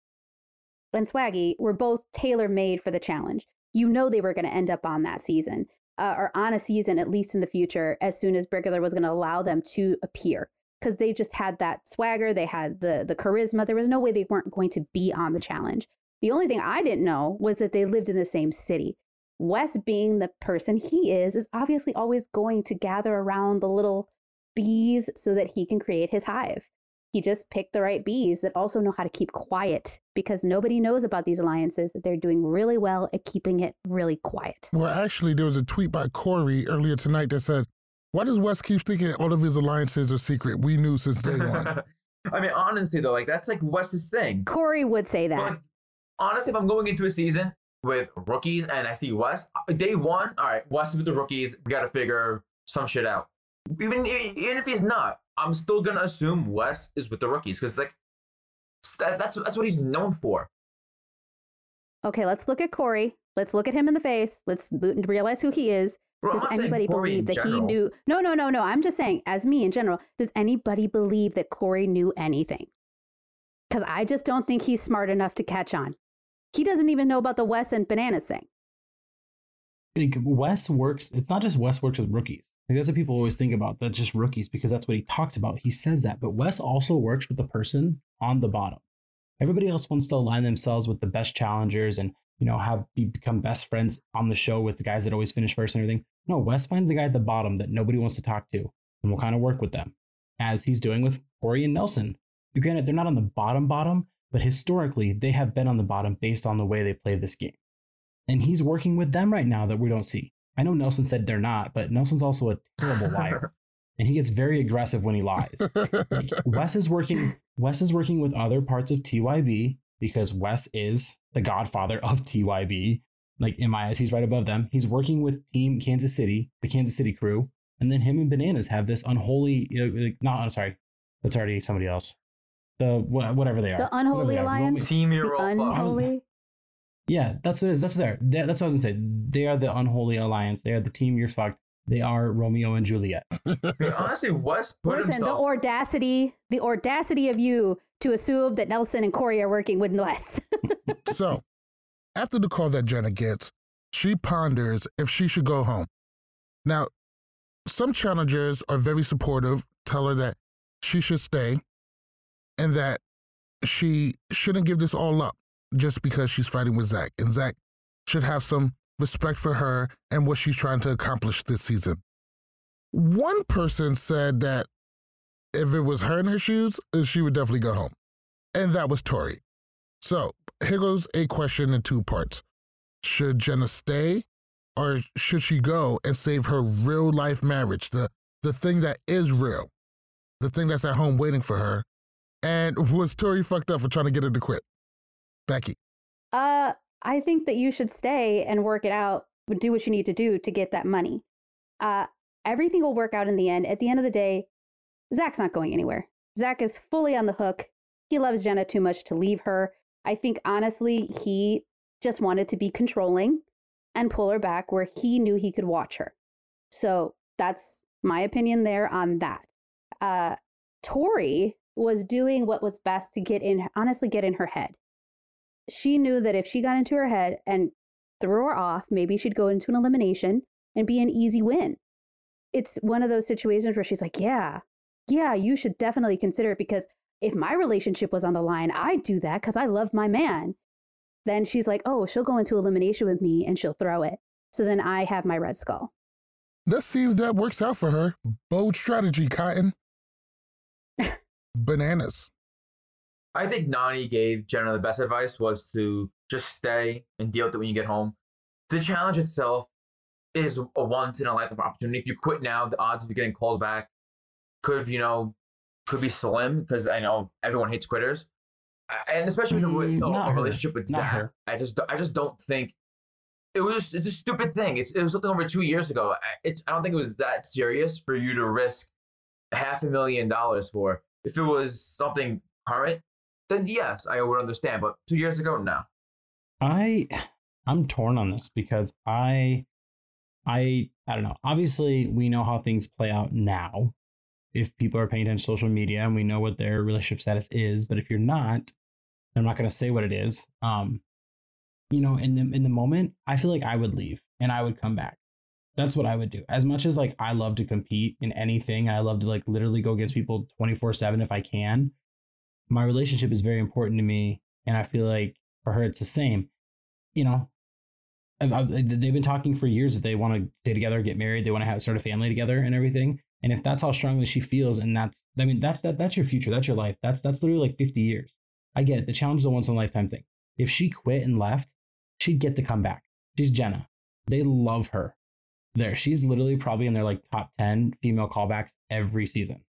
and Swaggy were both tailor made for the challenge. You know they were going to end up on that season uh, or on a season at least in the future as soon as Brigler was going to allow them to appear because they just had that swagger, they had the the charisma. There was no way they weren't going to be on the challenge. The only thing I didn't know was that they lived in the same city. Wes, being the person he is, is obviously always going to gather around the little bees so that he can create his hive. He just picked the right bees that also know how to keep quiet because nobody knows about these alliances. That they're doing really well at keeping it really quiet. Well, actually, there was a tweet by Corey earlier tonight that said, "Why does Wes keep thinking all of his alliances are secret? We knew since day one." I mean, honestly though, like that's like Wes's thing. Corey would say that. But honestly, if I'm going into a season with rookies and I see Wes, uh, day one, all right, Wes is with the rookies. We got to figure some shit out. Even even if he's not, I'm still gonna assume Wes is with the rookies because like that, that's that's what he's known for. Okay, let's look at Corey. Let's look at him in the face. Let's l- realize who he is. Well, does anybody believe that he knew? No, no, no, no. I'm just saying, as me in general, does anybody believe that Corey knew anything? Because I just don't think he's smart enough to catch on. He doesn't even know about the Wes and Bananas thing. like Wes works. It's not just Wes works with rookies. Like that's what people always think about. That's just rookies because that's what he talks about. He says that, but Wes also works with the person on the bottom. Everybody else wants to align themselves with the best challengers and you know have be, become best friends on the show with the guys that always finish first and everything. No, Wes finds the guy at the bottom that nobody wants to talk to, and will kind of work with them, as he's doing with Corey and Nelson. Granted, they're not on the bottom bottom, but historically they have been on the bottom based on the way they play this game. And he's working with them right now that we don't see. I know Nelson said they're not, but Nelson's also a terrible liar. and he gets very aggressive when he lies. Like, Wes is working Wes is working with other parts of TYB because Wes is the godfather of TYB. Like in my eyes, he's right above them. He's working with Team Kansas City, the Kansas City crew, and then him and Bananas have this unholy. You know, like, not I'm sorry, that's already somebody else. The wha- whatever they are, The unholy they are. alliance. Roman- Team The unholy. Yeah, that's it. That's there. That's what I was gonna say. They are the unholy alliance. They are the team you're fucked. They are Romeo and Juliet. Honestly, Wes put Listen, the audacity, the audacity of you to assume that Nelson and Corey are working with Wes. so, after the call that Jenna gets, she ponders if she should go home. Now, some challengers are very supportive, tell her that she should stay and that she shouldn't give this all up just because she's fighting with Zach. And Zach should have some respect for her and what she's trying to accomplish this season. One person said that if it was her in her shoes, she would definitely go home. And that was Tori. So here goes a question in two parts. Should Jenna stay or should she go and save her real life marriage, the, the thing that is real, the thing that's at home waiting for her? And was Tori fucked up for trying to get her to quit? Becky. Uh, I think that you should stay and work it out, do what you need to do to get that money. Uh, everything will work out in the end. At the end of the day, Zach's not going anywhere. Zach is fully on the hook. He loves Jenna too much to leave her. I think honestly, he just wanted to be controlling and pull her back where he knew he could watch her. So that's my opinion there on that. Uh, Tori was doing what was best to get in, honestly, get in her head she knew that if she got into her head and threw her off, maybe she'd go into an elimination and be an easy win. It's one of those situations where she's like, Yeah, yeah, you should definitely consider it because if my relationship was on the line, I'd do that because I love my man. Then she's like, Oh, she'll go into elimination with me and she'll throw it. So then I have my red skull. Let's see if that works out for her. Bold strategy, Cotton. Bananas. I think Nany gave Jenna the best advice was to just stay and deal with it when you get home. The challenge itself is a once in a lifetime opportunity. If you quit now, the odds of you getting called back could, you know, could be slim because I know everyone hates quitters, and especially Mm, with a, a relationship with Zach. her. I just, I just don't think it was. It's a stupid thing. It's it was something over two years ago. I- It's I don't think it was that serious for you to risk half a million dollars for. If it was something current, then yes, I would understand. But two years ago, no. I I'm torn on this because I I I don't know. Obviously, we know how things play out now. If people are paying attention to social media and we know what their relationship status is, but if you're not, I'm not going to say what it is. Um, you know, in the in the moment, I feel like I would leave and I would come back. That's what I would do. As much as like I love to compete in anything, I love to like literally go against people 24/7 if I can. My relationship is very important to me, and I feel like for her it's the same. You know, I've, I've, they've been talking for years that they want to stay together, get married, they want to have start a family together and everything. And if that's how strongly she feels, and that's I mean that, that that's your future, that's your life. That's that's literally like 50 years. I get it. The challenge is a once in a lifetime thing. If she quit and left, she'd get to come back. She's Jenna. They love her. There, she's literally probably in their like top 10 female callbacks every season.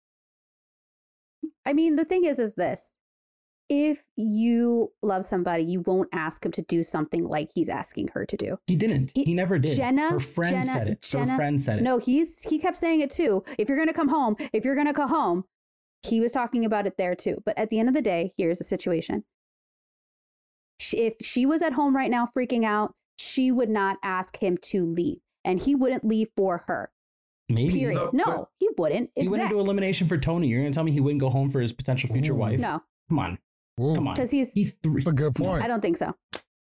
I mean, the thing is, is this. If you love somebody, you won't ask him to do something like he's asking her to do. He didn't. He, never did. Jenna, her friend Jenna, said it. Jenna, her friend said it. No, he's he kept saying it too. If you're gonna come home, if you're gonna come home, he was talking about it there too. But at the end of the day, here's the situation. If she was at home right now freaking out, she would not ask him to leave, and he wouldn't leave for her. Maybe. Period. No, he wouldn't. He It's went Zach. into elimination for Tony. You're gonna tell me he wouldn't go home for his potential future wife? No. Come on. Come on. because he's. He's three. That's a good point. I don't think so.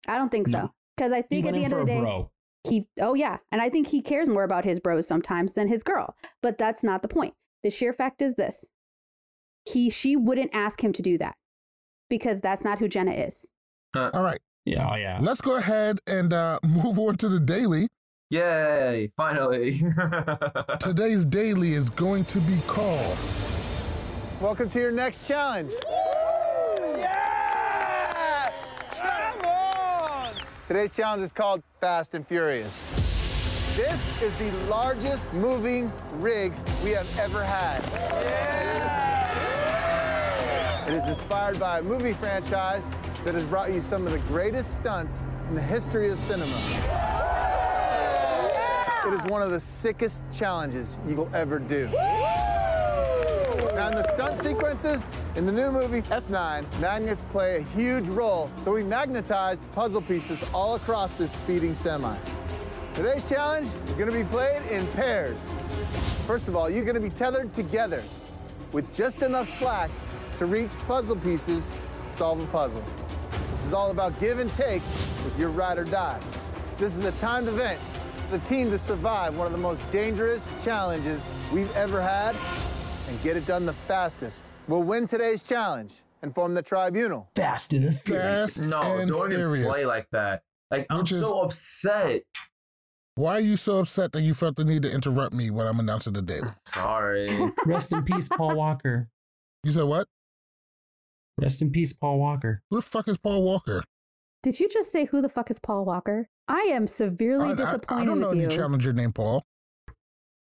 I don't think so. Because I think at the end of the day, bro. he oh yeah and i think he cares more about his bros sometimes than his girl but that's not the point the sheer fact is this he she wouldn't ask him to do that because that's not who jenna is All right. Yeah, oh yeah. Let's go ahead and uh, move on to the daily. Yay! Finally. Today's daily is going to be called Welcome to your next challenge. Yeah! Come on! Today's challenge is called Fast and Furious. This is the largest moving rig we have ever had. It is inspired by a movie franchise that has brought you some of the greatest stunts in the history of cinema. It is one of the sickest challenges you will ever do. Now, in the stunt sequences in the new movie F9, magnets play a huge role, so we magnetized puzzle pieces all across this speeding semi. Today's challenge is going to be played in pairs. First of all, you're going to be tethered together with just enough slack to reach puzzle pieces to solve a puzzle. This is all about give and take with your ride or die. This is a timed event the team to survive one of the most dangerous challenges we've ever had and get it done the fastest We'll win today's challenge and form the tribunal. Fast and Fast no, and don't even play like that. Like I'm Which is- so upset. Why are you so upset that you felt the need to interrupt me when I'm announcing the daily? Sorry. Rest in peace, Paul Walker. You said what? Rest in peace, Paul Walker. Who the fuck is Paul Walker? did you just say who the fuck is paul walker i am severely I, I- disappointed I don't know any you challenger named Paul.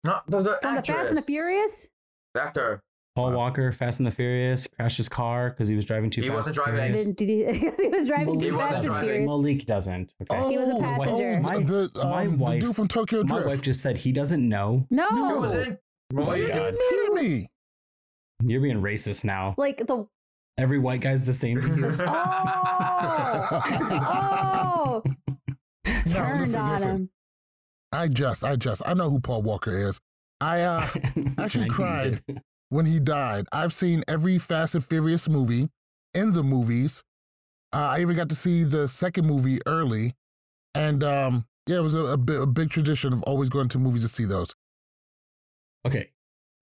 No, the, the from the fast and the actress. furious Actor. Paul Walker, Fast and the Furious, crashed his car because he was driving too fast. He fast. wasn't driving. Did, did he, he was driving He too wasn't fast driving. furious Malik doesn't. Okay. He was a Oh, passenger. oh, My- the, my um, the wife- dude from Tokyo My wife just said he doesn't know. no, He wasn't. Why Oh are my you God. mad at me? You're being racist now. like the Every white guy's the same to you. oh, oh No, listen, on listen. him I just, I just, I know who Paul Walker is. I uh, actually knew cried when he died. I've seen every Fast and Furious movie in the movies. Uh, I even got to see the second movie early, and um, yeah, it was a, a, bi- a big tradition of always going to movies to see those. Okay.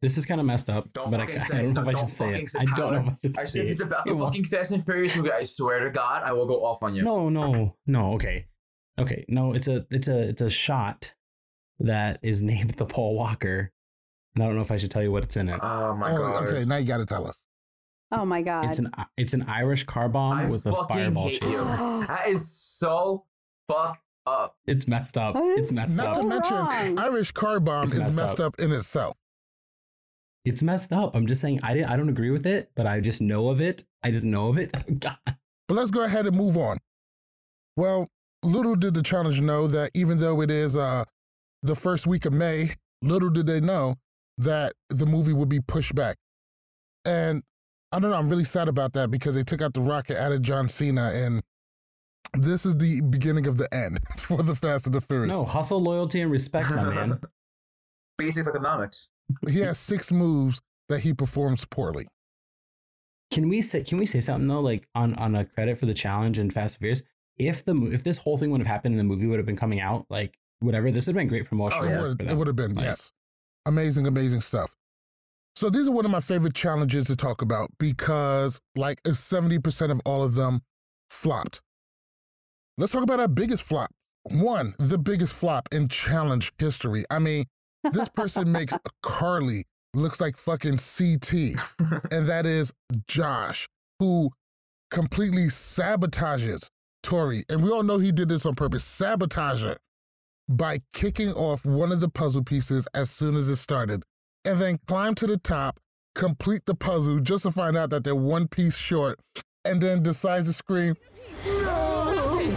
This is kind of messed up, Don't but I, fucking I say don't know if I should say it. I don't know if I should say said if it's about It the won't- fucking Fast and Furious movie, I swear to God, I will go off on you. No, no, no. Okay, okay. No, it's a, it's a, it's a shot that is named the Paul Walker, and I don't know if I should tell you what it's in it. Oh my oh, god. okay, now you got to tell us. oh my god It's an, it's an Irish car bomb I with a fireball hate chaser. That is so fucked up. It's messed up. It's messed Not up. Not to mention, wrong. Irish car bomb It's is messed messed up. up in itself. It's messed up. I'm just saying I didn't I don't agree with it, but I just know of it. I just know of it. God. But let's go ahead and move on. Well, little did the challenge know that even though it is uh, the first week of May, little did they know that the movie would be pushed back. And I don't know, I'm really sad about that because they took out The Rock and added John Cena, and this is the beginning of the end for the Fast and the Furious. No, hustle, loyalty, and respect, my man. Basic economics. He has six moves that he performs poorly. Can we say can we say something though, like on on a credit for the challenge and Fast and Furious? If the if this whole thing would have happened and the movie would have been coming out, like whatever, this would have been great promotion. Oh, it yeah. would it would have been Like, yes, amazing, amazing stuff. So these are one of my favorite challenges to talk about because like seventy percent of all of them flopped. Let's talk about our biggest flop. One, the biggest flop in challenge history. I mean, this person makes Carly looks like fucking CT, and that is Josh, who completely sabotages Tori, and we all know he did this on purpose. Sabotage it by kicking off one of the puzzle pieces as soon as it started, and then climb to the top, complete the puzzle just to find out that they're one piece short, and then decides to scream, No!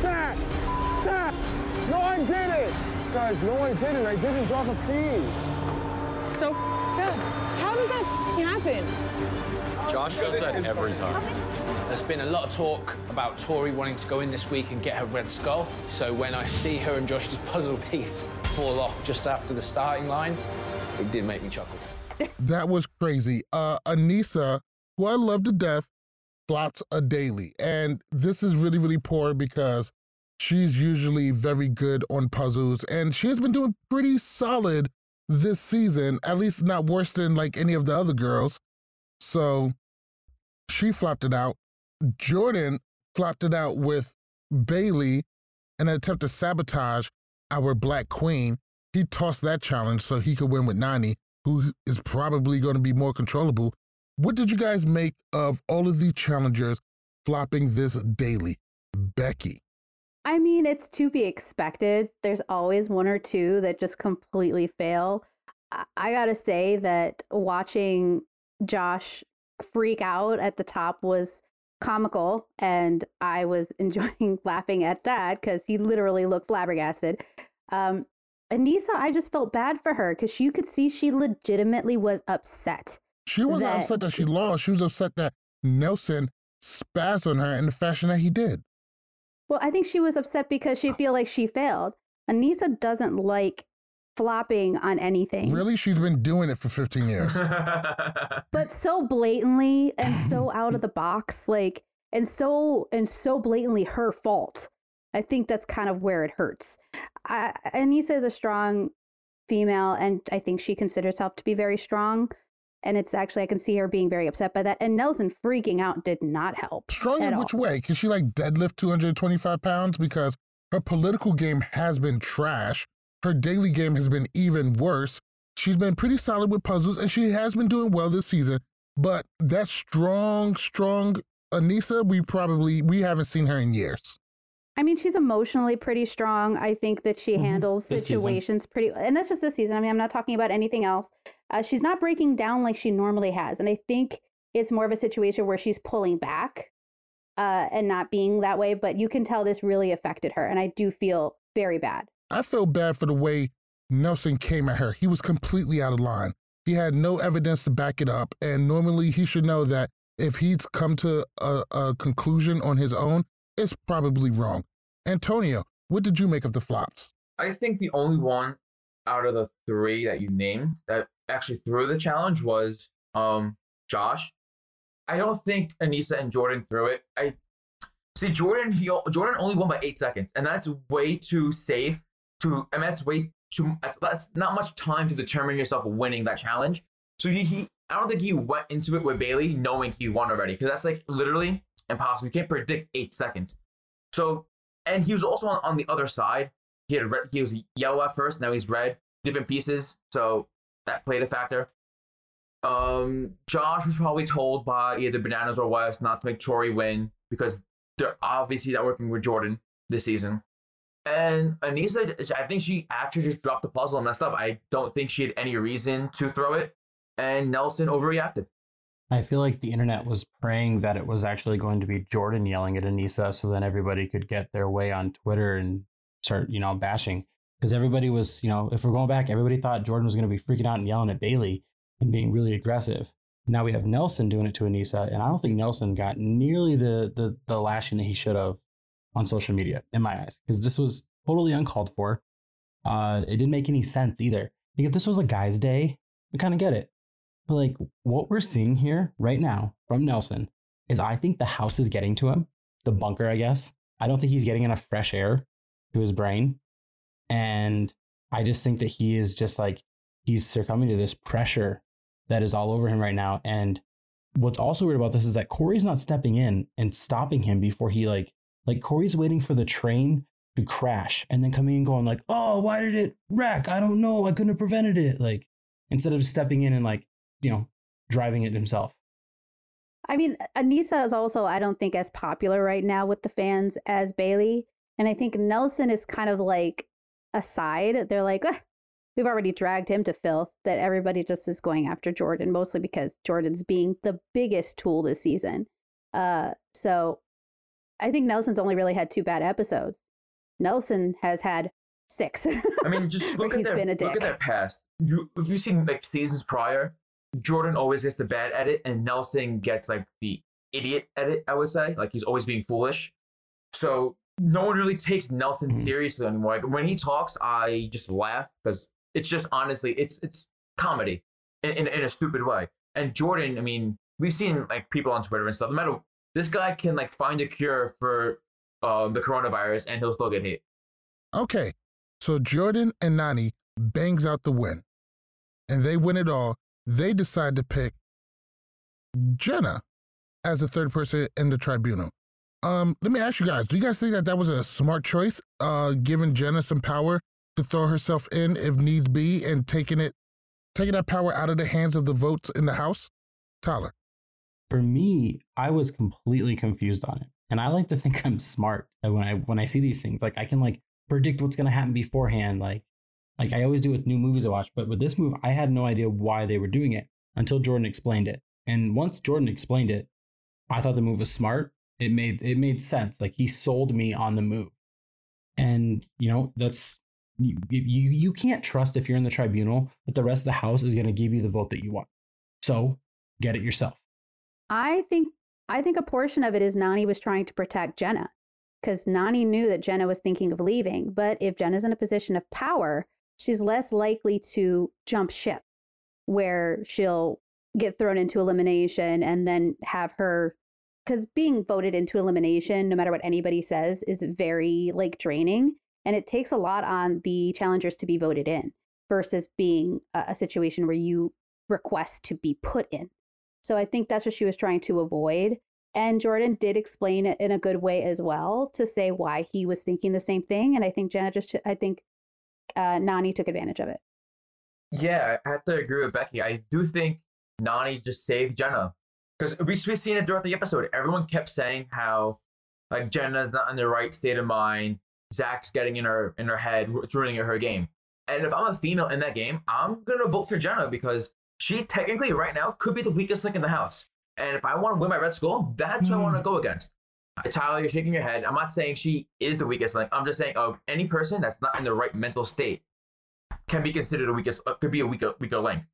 Stop! Stop! No one did it! Guys, no one did it. I didn't drop a piece. So, yeah. How does that happen? Josh does that every time. There's been a lot of talk about Tori wanting to go in this week and get her red skull. So when I see her and Josh's puzzle piece fall off just after the starting line, it did make me chuckle. That was crazy. Uh, Aneesa, who I love to death, flopped a daily. And this is really, really poor because She's usually very good on puzzles, and she has been doing pretty solid this season, at least not worse than like any of the other girls. So she flopped it out. Jordan flopped it out with Bailey in an attempt to sabotage our Black Queen. He tossed that challenge so he could win with Nany, who is probably going to be more controllable. What did you guys make of all of the challengers flopping this daily? Becky. I mean, it's to be expected. There's always one or two that just completely fail. I, I gotta say that watching Josh freak out at the top was comical, and I was enjoying laughing at that because he literally looked flabbergasted. Um, Aneesa, I just felt bad for her because you could see she legitimately was upset. She wasn't that- upset that she lost. She was upset that Nelson spazzed on her in the fashion that he did. Well, I think she was upset because she feel like she failed. Aneesa doesn't like flopping on anything. Really? She's been doing it for 15 years. but so blatantly and so out of the box like and so and so blatantly her fault i think that's kind of where it hurts I, aneesa is a strong female and i think she considers herself to be very strong and it's actually i can see her being very upset by that and nelson freaking out did not help Strong at in all. which way? Can she like deadlift 225 pounds? Because her political game has been trash. Her daily game has been even worse. She's been pretty solid with puzzles and she has been doing well this season. But that strong, strong Aneesa, we probably we haven't seen her in years. I mean, she's emotionally pretty strong. I think that she handles This season. situations pretty, and that's just this season. I mean, I'm not talking about anything else. Uh, she's not breaking down like she normally has, and I think it's more of a situation where she's pulling back uh, and not being that way. But you can tell this really affected her, and I do feel very bad. I feel bad for the way Nelson came at her. He was completely out of line. He had no evidence to back it up. And normally he should know that if he's come to a, a conclusion on his own, it's probably wrong. Antonio, what did you make of the flops? I think the only one out of the three that you named that actually threw the challenge was um Josh. I don't think Aneesa and Jordan threw it. I see Jordan. He Jordan only won by eight seconds, and that's way too safe. To I mean, that's way too. That's, not much time to determine yourself winning that challenge. So he, he I don't think he went into it with Bailey knowing he won already, because that's like literally impossible. You can't predict eight seconds. So and he was also on, on the other side. He had red, he was yellow at first, now he's red. Different pieces, so that played a factor. Um, Josh was probably told by either Bananas or Wes not to make Tori win because they're obviously not working with Jordan this season. And Aneesa, I think she actually just dropped the puzzle and messed up. I don't think she had any reason to throw it. And Nelson overreacted. I feel like the internet was praying that it was actually going to be Jordan yelling at Aneesa so then everybody could get their way on Twitter and start, you know, bashing. Because everybody was, you know, if we're going back, everybody thought Jordan was going to be freaking out and yelling at Bailey and being really aggressive. Now we have Nelson doing it to Aneesa, and I don't think Nelson got nearly the the, the lashing that he should have on social media, in my eyes, because this was totally uncalled for. Uh, it didn't make any sense either. Like if this was a guy's day, I kind of get it. But like what we're seeing here right now from Nelson is I think the house is getting to him, the bunker, I guess. I don't think he's getting enough fresh air to his brain. And I just think that he is just like he's succumbing to this pressure that is all over him right now. And what's also weird about this is that Corey's not stepping in and stopping him before he like like Corey's waiting for the train to crash and then coming and going like, oh, why did it wreck? I don't know. I couldn't have prevented it. Like instead of stepping in and like, you know, driving it himself. I mean, Aneesa is also, I don't think, as popular right now with the fans as Bailey. And I think Nelson is kind of like aside. They're like, "Ah, we've already dragged him to filth, that everybody just is going after Jordan, mostly because Jordan's being the biggest tool this season. Uh, so I think Nelson's only really had two bad episodes. Nelson has had six. I mean, just look at their look at their past. You if you've seen like seasons prior, Jordan always gets the bad edit, and Nelson gets like the idiot edit. I would say, like he's always being foolish. So no one really takes Nelson mm-hmm. seriously anymore. Like when he talks, I just laugh because it's just honestly, it's it's comedy in, in in a stupid way. And Jordan, I mean, we've seen like people on Twitter and stuff. No matter this guy can like find a cure for uh, the coronavirus, and he'll still get hit. Okay, so Jordan and Nany bangs out the win, and they win it all. They decide to pick Jenna as the third person in the tribunal. Um, let me ask you guys: Do you guys think that that was a smart choice, uh, giving Jenna some power to throw herself in if needs be, and taking it, taking that power out of the hands of the votes in the House? Tyler. For me, I was completely confused on it. And I like to think I'm smart when I when I see these things. Like I can like predict what's gonna happen beforehand. Like like I always do with new movies I watch. But with this move, I had no idea why they were doing it until Jordan explained it. And once Jordan explained it, I thought the move was smart. It made it made sense. Like he sold me on the move. And you know, that's you you, you can't trust if you're in the tribunal that the rest of the house is gonna give you the vote that you want. So get it yourself. I think I think a portion of it is Nany was trying to protect Jenna because Nany knew that Jenna was thinking of leaving. But if Jenna's in a position of power, she's less likely to jump ship where she'll get thrown into elimination and then have her because being voted into elimination no matter what anybody says is very like draining and it takes a lot on the challengers to be voted in versus being a, a situation where you request to be put in so I think that's what she was trying to avoid. And Jordan did explain it in a good way as well to say why he was thinking the same thing. And I think Jenna just, I think uh, Nany took advantage of it. Yeah, I have to agree with Becky. I do think Nany just saved Jenna because we, we've seen it throughout the episode. Everyone kept saying how like Jenna's not in the right state of mind. Zach's getting in her in her head, it's ruining her game. And if I'm a female in that game, I'm gonna vote for Jenna because she technically right now could be the weakest link in the house. And if I want to win my Red Skull, that's mm. who I want to go against. Tyler, you're shaking your head. I'm not saying she is the weakest link. I'm just saying, oh, any person that's not in the right mental state can be considered a weakest, uh, could be a weaker, weaker link.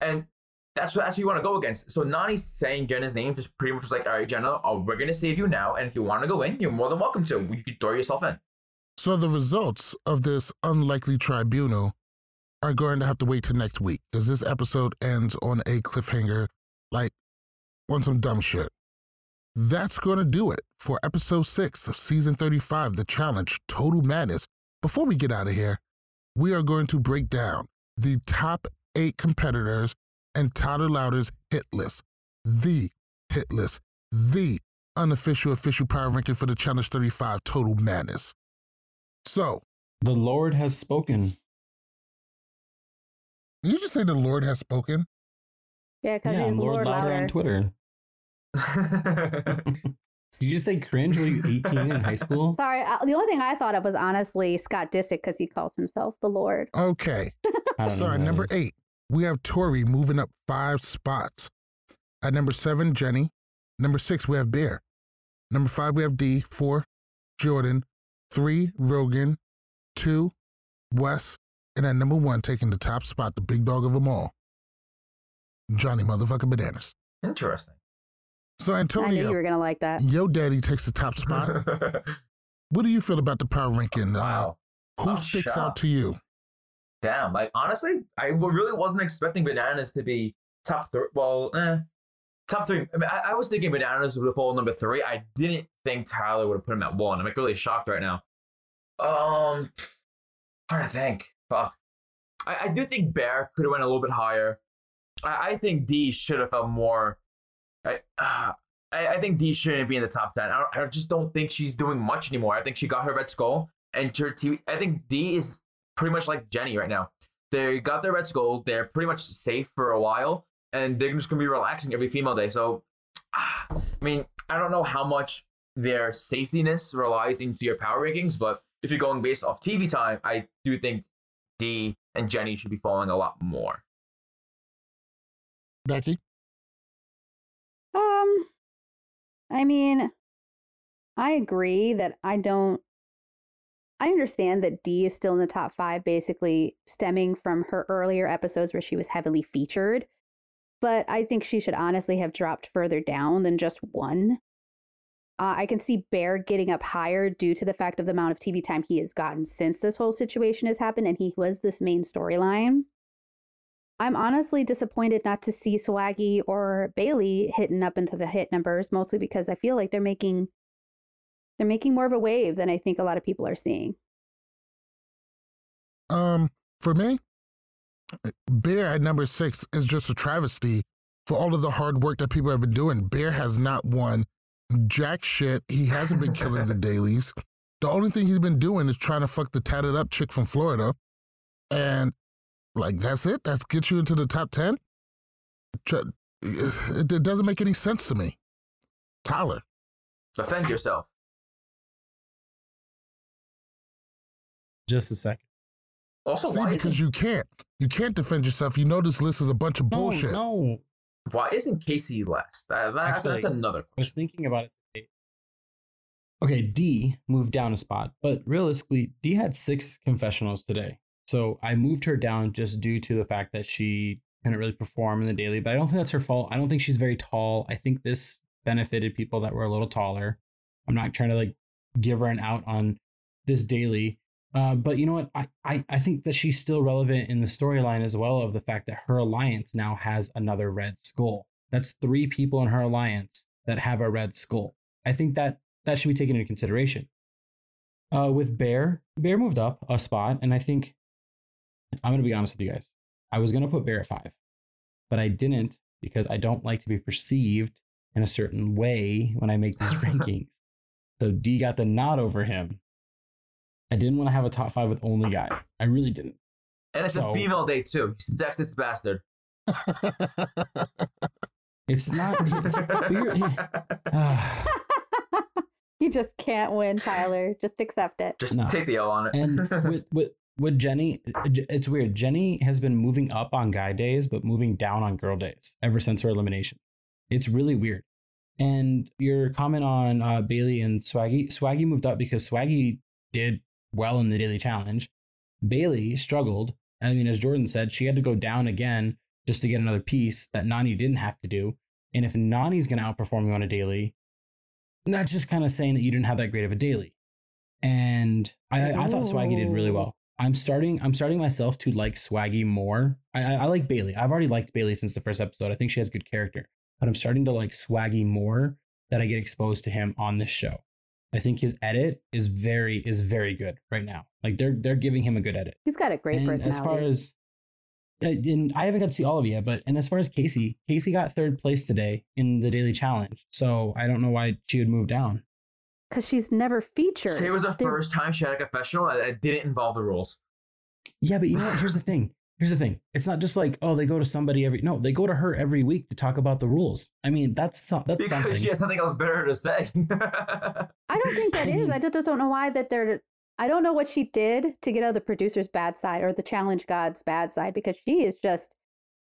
And that's what, that's who you want to go against. So Nany saying Jenna's name just pretty much was like, all right, Jenna, oh, we're going to save you now. And if you want to go in, you're more than welcome to. You can throw yourself in. So the results of this unlikely tribunal are going to have to wait till next week because this episode ends on a cliffhanger, like on some dumb shit. That's going to do it for episode six of season 35, The Challenge Total Madness. Before we get out of here, we are going to break down the top eight competitors and Tyler Louder's hit list, the hit list, the unofficial official power ranking for the Challenge 35 Total Madness. So, the Lord has spoken. Did you just say the Lord has spoken? Yeah, because yeah, he's Lord, Lord Louder Louder. on Twitter. Did you just say cringe? Were you 18 in high school? Sorry, uh, the only thing I thought of was honestly Scott Disick because he calls himself the Lord. Okay. I don't know So who at that number is. eight, we have Tori moving up five spots. At number seven, Jenny. Number six, we have Bear. Number five, we have D. Four, Jordan. Three, Rogan. Two, Wes. And at number one, taking the top spot, the big dog of them all, Johnny motherfucking Bananas. Interesting. So I knew Antonio, you were gonna like that. yo daddy takes the top spot. what do you feel about the power ranking? Wow. Uh, who I'm sticks out to you? Damn, like honestly, I really wasn't expecting bananas to be top three. Well, eh, top three. I mean, I, I was thinking bananas would have fallen number three. I didn't think Tyler would have put him at one. I'm like really shocked right now. Um, trying to think. Fuck. I, I do think Bear could have went a little bit higher. I, I think D should have felt more. I, uh, I I think D shouldn't be in the top ten. I, I just don't think she's doing much anymore. I think she got her red skull and her TV. I think D is pretty much like Jenny right now. They got their red skull. They're pretty much safe for a while, and they're just gonna be relaxing every female day. So, I mean, I don't know how much their safetiness relies into your power rankings, but if you're going based off TV time, I do think D and Jenny should be falling a lot more. Becky? Um, I mean, I agree that I don't. I understand that D is still in the top five, basically stemming from her earlier episodes where she was heavily featured. But I think she should honestly have dropped further down than just one. Uh, I can see Bear getting up higher due to the fact of the amount of TV time he has gotten since this whole situation has happened, and he was this main storyline. I'm honestly disappointed not to see Swaggy or Bailey hitting up into the hit numbers, mostly because I feel like they're making They're making more of a wave than I think a lot of people are seeing. Um, for me, Bear at number six is just a travesty for all of the hard work that people have been doing. Bear has not won jack shit. He hasn't been killing the dailies. The only thing he's been doing is trying to fuck the tatted up chick from Florida. And like, that's it? That's get you into the top 10? It, it doesn't make any sense to me. Tyler. Defend yourself. Just a second. Also, See, why because isn't, you can't. You can't defend yourself. You know this list is a bunch of No, bullshit. no. Why isn't Kaycee last? That, that's, Actually, that's another I was thinking about it today. Okay, D moved down a spot, but realistically, D had six confessionals today. So I moved her down just due to the fact that she couldn't really perform in the daily, but I don't think that's her fault. I don't think she's very tall. I think this benefited people that were a little taller. I'm not trying to like give her an out on this daily. Uh, but you know what? I, I, I think that she's still relevant in the storyline as well of the fact that her alliance now has another red skull. That's three people in her alliance that have a red skull. I think that that should be taken into consideration. Uh, with Bear, Bear moved up a spot, and I think I'm going to be honest with you guys. I was going to put Bear at five, but I didn't because I don't like to be perceived in a certain way when I make these rankings. So D got the nod over him. I didn't want to have a top five with only guy. I really didn't. And it's So- a female day too. You sexist bastard. It's not. It's, but you're- You just can't win, Tyler. Just accept it. Just No. take the L on it. and with, with with Jenny, it's weird. Jenny has been moving up on guy days, but moving down on girl days ever since her elimination. It's really weird. And your comment on uh, Bailey and Swaggy, Swaggy moved up because Swaggy did well in the daily challenge. Bailey struggled. I mean, as Jordan said, she had to go down again just to get another piece that Nany didn't have to do. And if Nany's going to outperform you on a daily, that's just kind of saying that you didn't have that great of a daily. And I, I thought Swaggy did really well. I'm starting. I'm starting myself to like Swaggy more. I, I, I like Bailey. I've already liked Bailey since the first episode. I think she has good character, but I'm starting to like Swaggy more that I get exposed to him on this show. I think his edit is very is very good right now. Like they're they're giving him a good edit. He's got a great And personality. as far as uh, and I haven't got to see all of it yet, but and as far as Kaycee, Kaycee got third place today in the daily challenge. So I don't know why she would move down. Because she's never featured. Today was the They're- first time she had a confessional that that didn't involve the rules. Yeah, but you know what? Here's the thing. Here's the thing. It's not just like oh they go to somebody every no they go to her every week to talk about the rules. I mean that's so- that's Because something. she has something else better to say. I don't think that is. I just don't know why that they're. I don't know what she did to get out of the producer's bad side or the challenge god's bad side because she is just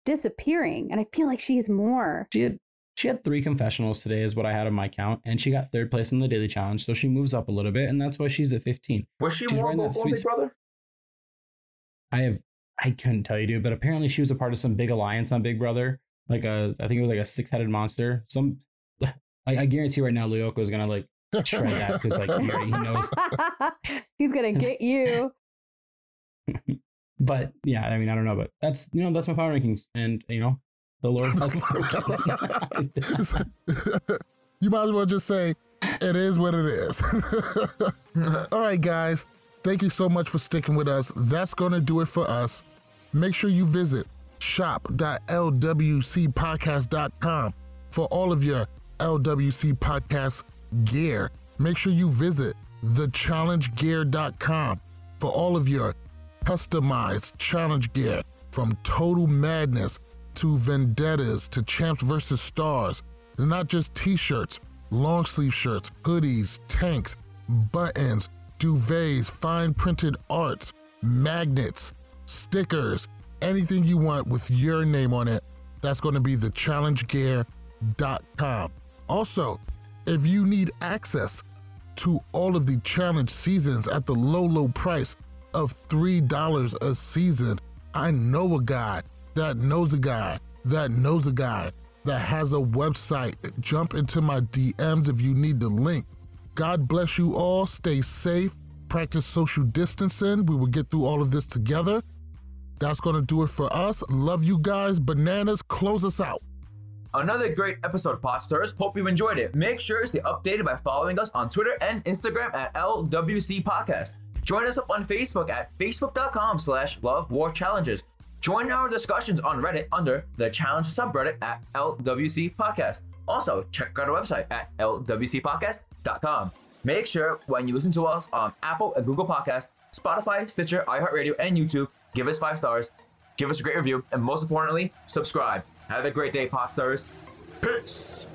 disappearing, and I feel like she's more. She had she had three confessionals today is what I had on my count, and she got third place in the daily challenge, so she moves up a little bit, and that's why she's at 15. Was she She's more wearing that vocal than sweet- Brother? I have I couldn't tell you, dude, but apparently she was a part of some big alliance on Big Brother. Like a I think it was like a six headed monster. Some I, I guarantee right now Lyoko is gonna like shred that because like he already knows. He's gonna get you. But yeah, I mean I don't know, but that's you know that's my power rankings, and you know the Lord has. you might as well just say it is what it is. All right, guys. Thank you so much for sticking with us. That's going to do it for us. Make sure you visit shop.lwcpodcast.com for all of your LWC podcast gear. Make sure you visit thechallengegear.com for all of your customized challenge gear from Total Madness to Vendettas to Champs versus Stars. They're not just t shirts, long sleeve shirts, hoodies, tanks, buttons, duvets, fine printed arts, magnets, stickers, anything you want with your name on it. That's going to be thechallengegear.com. Also, if you need access to all of the challenge seasons at the low, low price of $3 a season, I know a guy that knows a guy that knows a guy that has a website. Jump into my DMs if you need the link. God bless you all. Stay safe. Practice social distancing. We will get through all of this together. That's going to do it for us. Love you guys. Bananas, close us out. Another great episode of Podstars. Hope you enjoyed it. Make sure to stay updated by following us on Twitter and Instagram at LWC Podcast. Join us up on Facebook at facebook.com slash love war challenges. Join our discussions on Reddit under the challenge subreddit at LWC Podcast. Also, check out our website at lwcpodcast.com. Make sure when you listen to us on Apple and Google Podcasts, Spotify, Stitcher, iHeartRadio, and YouTube, give us five stars, give us a great review, and most importantly, subscribe. Have a great day, Podstars. Peace.